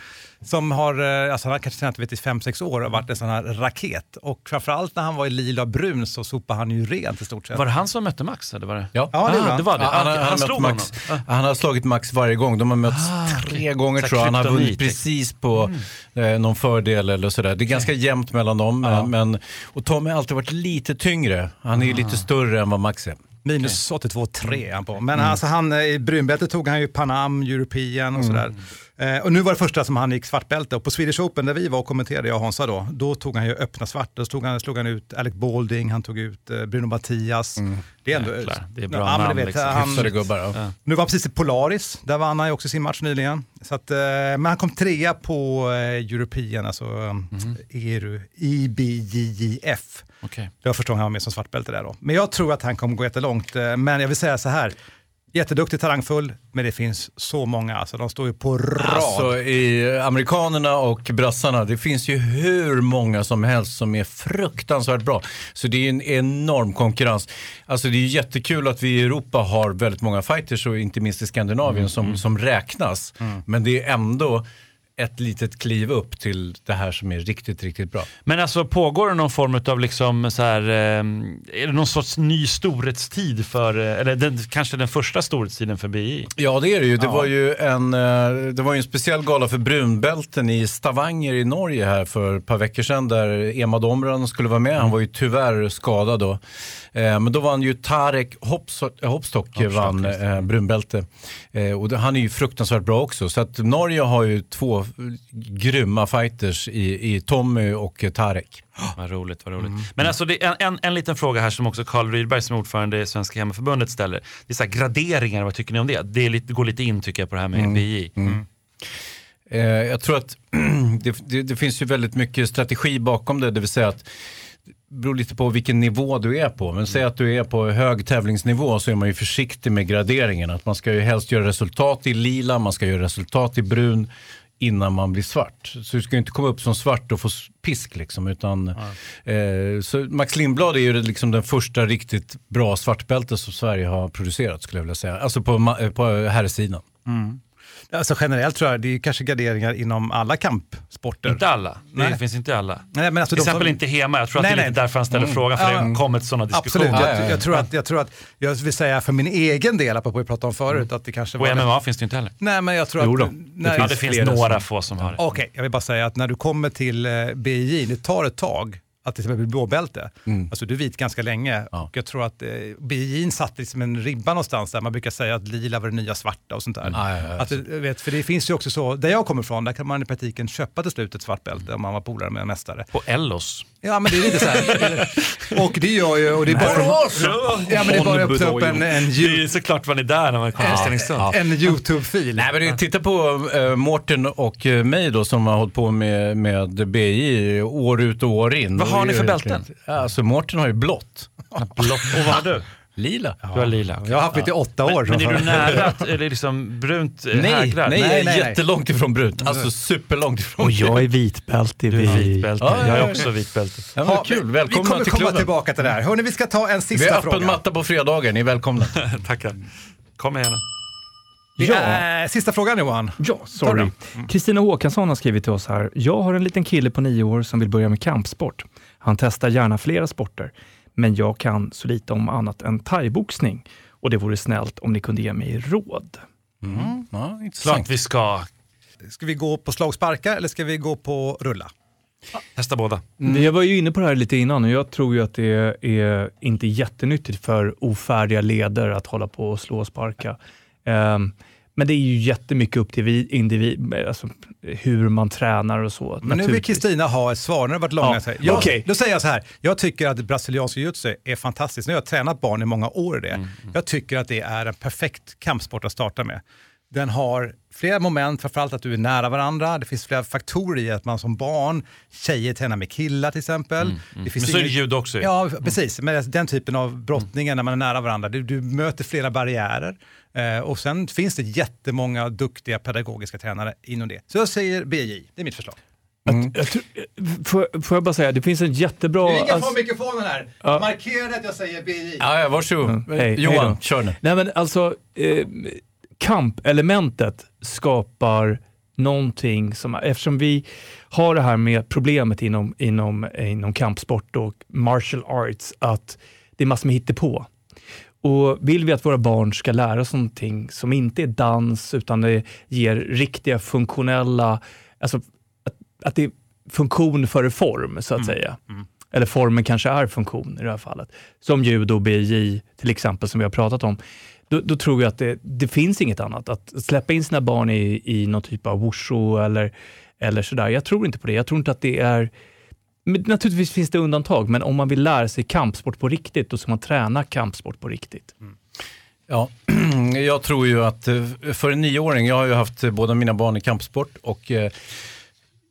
Som har, eh, alltså han har kanske tränat vet, i 5-6 år och varit en sån här raket. Och framförallt när han var i lila och brun så sopade han ju rent i stort sett. Var det han som mötte Max? Eller var det? Ja, Ja, det ah, han. det var det. Han, Ah, har- han, han, slog mött honom. Max, han har slagit Max varje gång. De har mötts tre gånger tror jag. Han har vunnit precis på eh, någon fördel eller sådär. Det är ganska jämnt mellan dem. Men, men, och Tommy har alltid varit lite tyngre. Han är ju lite större än vad Max är. Minus 82,3 är han på. Men alltså han, eh, i brunbältet tog han ju Panam, European och sådär. Eh, och nu var det första som han gick svartbälte och på Swedish Open där vi var och kommenterade, jag och Hansa då, då tog han ju öppna svart. Då slog han, slog han ut Alec Balding, han tog ut eh, Bruno Mattias. Det är ändå... Jäklar, det är bra Ja, men namn, vet, liksom. han, Hyfsade gubbar. Ja. nu var precis i Polaris, där vann han ju också sin match nyligen. Så att, eh, men han kom trea på eh, European, alltså Mhm. ERU, IBJJF. Okej. Det var första gången han var med som svartbälte där då. Men jag tror att han kommer gå jättelångt. Eh, Men jag vill säga så här, jätteduktig, talangfull, men det finns så många. Alltså, de står ju på rad. Alltså i amerikanerna och brassarna, det finns ju hur många som helst som är fruktansvärt bra. Så det är en enorm konkurrens. Alltså det är ju jättekul att vi i Europa har väldigt många fighters och inte minst i Skandinavien som, som räknas. Men det är ändå ett litet kliv upp till det här som är riktigt, riktigt bra. Men alltså pågår det någon form av liksom så här, eh, är det någon sorts ny storhetstid för, eh, eller den, kanske den första storhetstiden för BI? Ja det är det ju. Det, var ju en, eh, det var ju en speciell gala för brunbälten i Stavanger i Norge här för ett par veckor sedan där Emad Omran skulle vara med. Han var ju tyvärr skadad då. Eh, Men då vann ju Tarek Hopstock, Hopstock vann eh, brunbälte. Eh, Och det- han är ju fruktansvärt bra också. Så att Norge har ju två grymma fighters i, i Tommy och Tarek. Vad roligt, vad roligt. Men alltså det är en, en, en liten fråga här som också Carl Rydberg som är ordförande i Svenska Hemmaförbundet ställer. Det är så här, graderingar, vad tycker ni om det? Det, är lite, det går lite in tycker jag på det här med BI. Eh, jag tror att det, det, det finns ju väldigt mycket strategi bakom det, det vill säga att det beror lite på vilken nivå du är på. Men säg att du är på hög tävlingsnivå så är man ju försiktig med graderingen. Att man ska ju helst göra resultat i lila, man ska göra resultat i brun. Innan man blir svart. Så du ska inte komma upp som svart och få pisk liksom. Utan, eh, så Max Lindblad är ju liksom den första riktigt bra svartbälte som Sverige har producerat skulle jag vilja säga. Alltså på, eh, på herrsidan. Mm. Alltså generellt tror jag det är kanske garderingar inom alla kampsporter. Inte alla. Det Nej. finns inte alla. Nej, men alltså Till exempel som- inte Hema. Jag tror att Nej, det är nej. lite därför han ställer Mm. frågan, för det har Ja. kommit sådana diskussioner. Absolut, jag, Ja, ja, ja. jag, tror att, jag tror att, jag vill säga för min egen del, apropå vi pratade om förut, att det kanske Och var... MMA finns det inte heller. Nej, men jag tror Jo att... då, det nej, finns Ja, det finns några få som har det. Okej, jag vill bara säga att när du kommer till eh, BJ, det tar ett tag att det ska bli blåbälte. Mm. Alltså du är vit ganska länge och jag tror att eh, BJ satte liksom en ribba någonstans där man brukar säga att lila var det nya svarta och sånt där. Ja, ja, ja. Att, jag vet, för det finns ju också så, där jag kommer ifrån, där kan man i praktiken köpa till slut ett svart bälte om man var polare med en mästare. På Ellos. Ja, men det är lite så här. och det gör ju, och det är bara... Ja, men det är bara att öppna upp en, en, Det är såklart ni är där när man kommer till Stenungsund. en YouTube-fil. Nej, men titta på uh, Mårten och eh, mig då som har hållit på med, med BI år ut och år in. Vad har ni för bälten? Ja, Alltså Mårten har ju blått. Blått. Och vad har du? Lila. Du har lila. Jag har haft mitt i åtta år. Men, men är du nära att, eller liksom brunt eh, Nej, hägrar? nej, jag är nej, nej. jättelångt ifrån brunt. Alltså superlångt ifrån Och jag är vitbälte Du är vitbälte. Ja, ja, Jag ja. är också vitbälte. Ja, Ja, kul, välkomna Vi kommer till komma klubben. tillbaka till det här. Hörni, vi ska ta en Vi sista har öppen fråga. matta på fredagar, ni är välkomna. Tackar. Kom igen. Ja. är, sista frågan Johan. Ja, sorry. Kristina Håkansson har skrivit till oss här. Jag har en liten kille på nio år som vill börja med kampsport. Han testar gärna flera sporter, men jag kan så lite om annat än thaiboxning och det vore snällt om ni kunde ge mig råd. Mm. Ja, intressant. Klart vi ska Ska vi gå på slagsparkar eller ska vi gå på rulla? testa båda. Jag var ju inne på det här lite innan och jag tror ju att det är inte jättenyttigt för ofärdiga leder att hålla på och slå och sparka. Ehm, men det är ju jättemycket upp till vi- individ, alltså hur man tränar och så. Men nu vill. Kristina ha ett svar. Nu har det varit långa. Ja, jag, okej. Då säger jag så här. Jag tycker att brasiliansk jiu-jitsu är fantastiskt. Nu har jag tränat barn i många år i det. Jag tycker att det är en perfekt kampsport att starta med. Den har flera moment, framförallt att du är nära varandra. Det finns flera faktorer i att man som barn, tjejer tränar med killar till exempel. Det finns Men så är det judo också. Ja, precis. Men den typen av brottningar när man är nära varandra, du, du möter flera barriärer. Eh, och sen finns det jättemånga duktiga pedagogiska tränare inom det. Så jag säger BJ, det är mitt förslag. Jag tror, får, får jag bara säga, det finns en jättebra... Ringa alltså- på mikrofonen här. Ja. Markera att jag säger BJ. Ja, ja, varsågod. Mm, hej, hej Johan, då. kör nu. Nej men alltså, eh, kampelementet skapar någonting som, eftersom vi har det här med problemet inom, inom, inom kampsport och martial arts, att det är massor med hittepå. Och vill vi att våra barn ska lära sig någonting som inte är dans, utan det ger riktiga funktionella, alltså att, att det är funktion före form, så att säga. Eller formen kanske är funktion i det här fallet. Som judo, BJ till exempel, som vi har pratat om. Då, då tror jag att det, det finns inget annat. Att släppa in sina barn i, i någon typ av wushu eller, eller sådär. Jag tror inte på det. Jag tror inte att det är... Men naturligtvis finns det undantag, men om man vill lära sig kampsport på riktigt, då ska man träna kampsport på riktigt. Mm. Ja, jag tror ju att eh, för en nioåring, jag har ju haft eh, båda mina barn i kampsport och eh,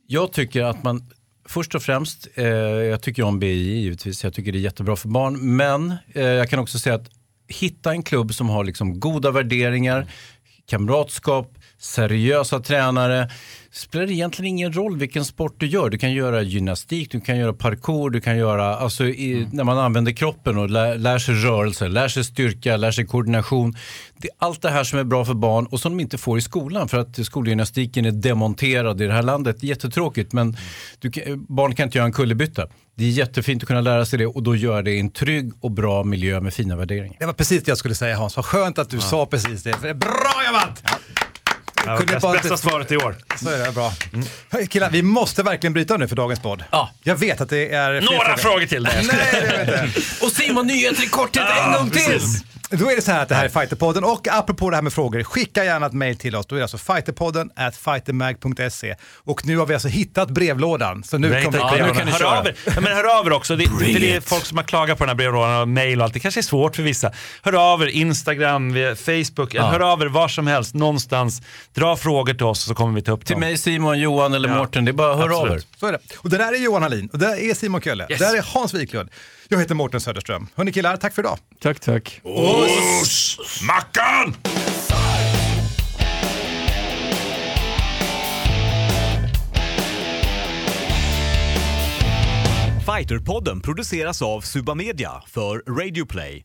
jag tycker att man Först och främst, jag tycker om BI givetvis, jag tycker det är jättebra för barn. Men jag kan också säga att hitta en klubb som har liksom goda värderingar, kamratskap, seriösa tränare. Spelar egentligen ingen roll vilken sport du gör. Du kan göra gymnastik, du kan göra parkour, du kan göra, alltså i, när man använder kroppen och lär, lär sig rörelse, lär sig styrka, lär sig koordination. Det är allt det här som är bra för barn och som de inte får i skolan för att skolgymnastiken är demonterad i det här landet. Jättetråkigt men du barn kan inte göra en kullerbytta. Det är jättefint att kunna lära sig det och då gör det i en trygg och bra miljö med fina värderingar. Det var precis det jag skulle säga Hans. Vad skönt att du sa precis det. Bra jobbat! Ja, Kunde bästa, bästa svaret i år. Så är det, bra. Hörru, Killar, vi måste verkligen bryta nu för dagens podd. Ja. Jag vet att det är... Några frågor till. Nej, det vet jag inte. Och Simon, nyheter i korthet en gång till! Då är det så här att det här är Fighterpodden och apropå det här med frågor, skicka gärna ett mail till oss. Då är det alltså fighterpodden at fightermag.se. Och nu har vi alltså hittat brevlådan. Så nu har kommer vi... brevlådan. kan ni hör, av er. Ja, men hör av er också. Det, för det är folk som har klagat på den här brevlådan och mail och allt. Det kanske är svårt för vissa. Hör av er, Instagram, Facebook. Hör av er var som helst, någonstans. Dra frågor till oss så kommer vi ta upp Till dem. mig, Simon, Johan eller Ja, Mårten. Det är bara att höra av er. absolut. Så är det. Och det där är Johan Hallin och det där är Simon Kölle. Yes. Det där är Hans Wiklund. Jag heter Mårten Söderström. Hörni killar, tack för idag. Tack, tack. Oss! Mackan! Fighterpodden produceras av Suba Media för Radio Play.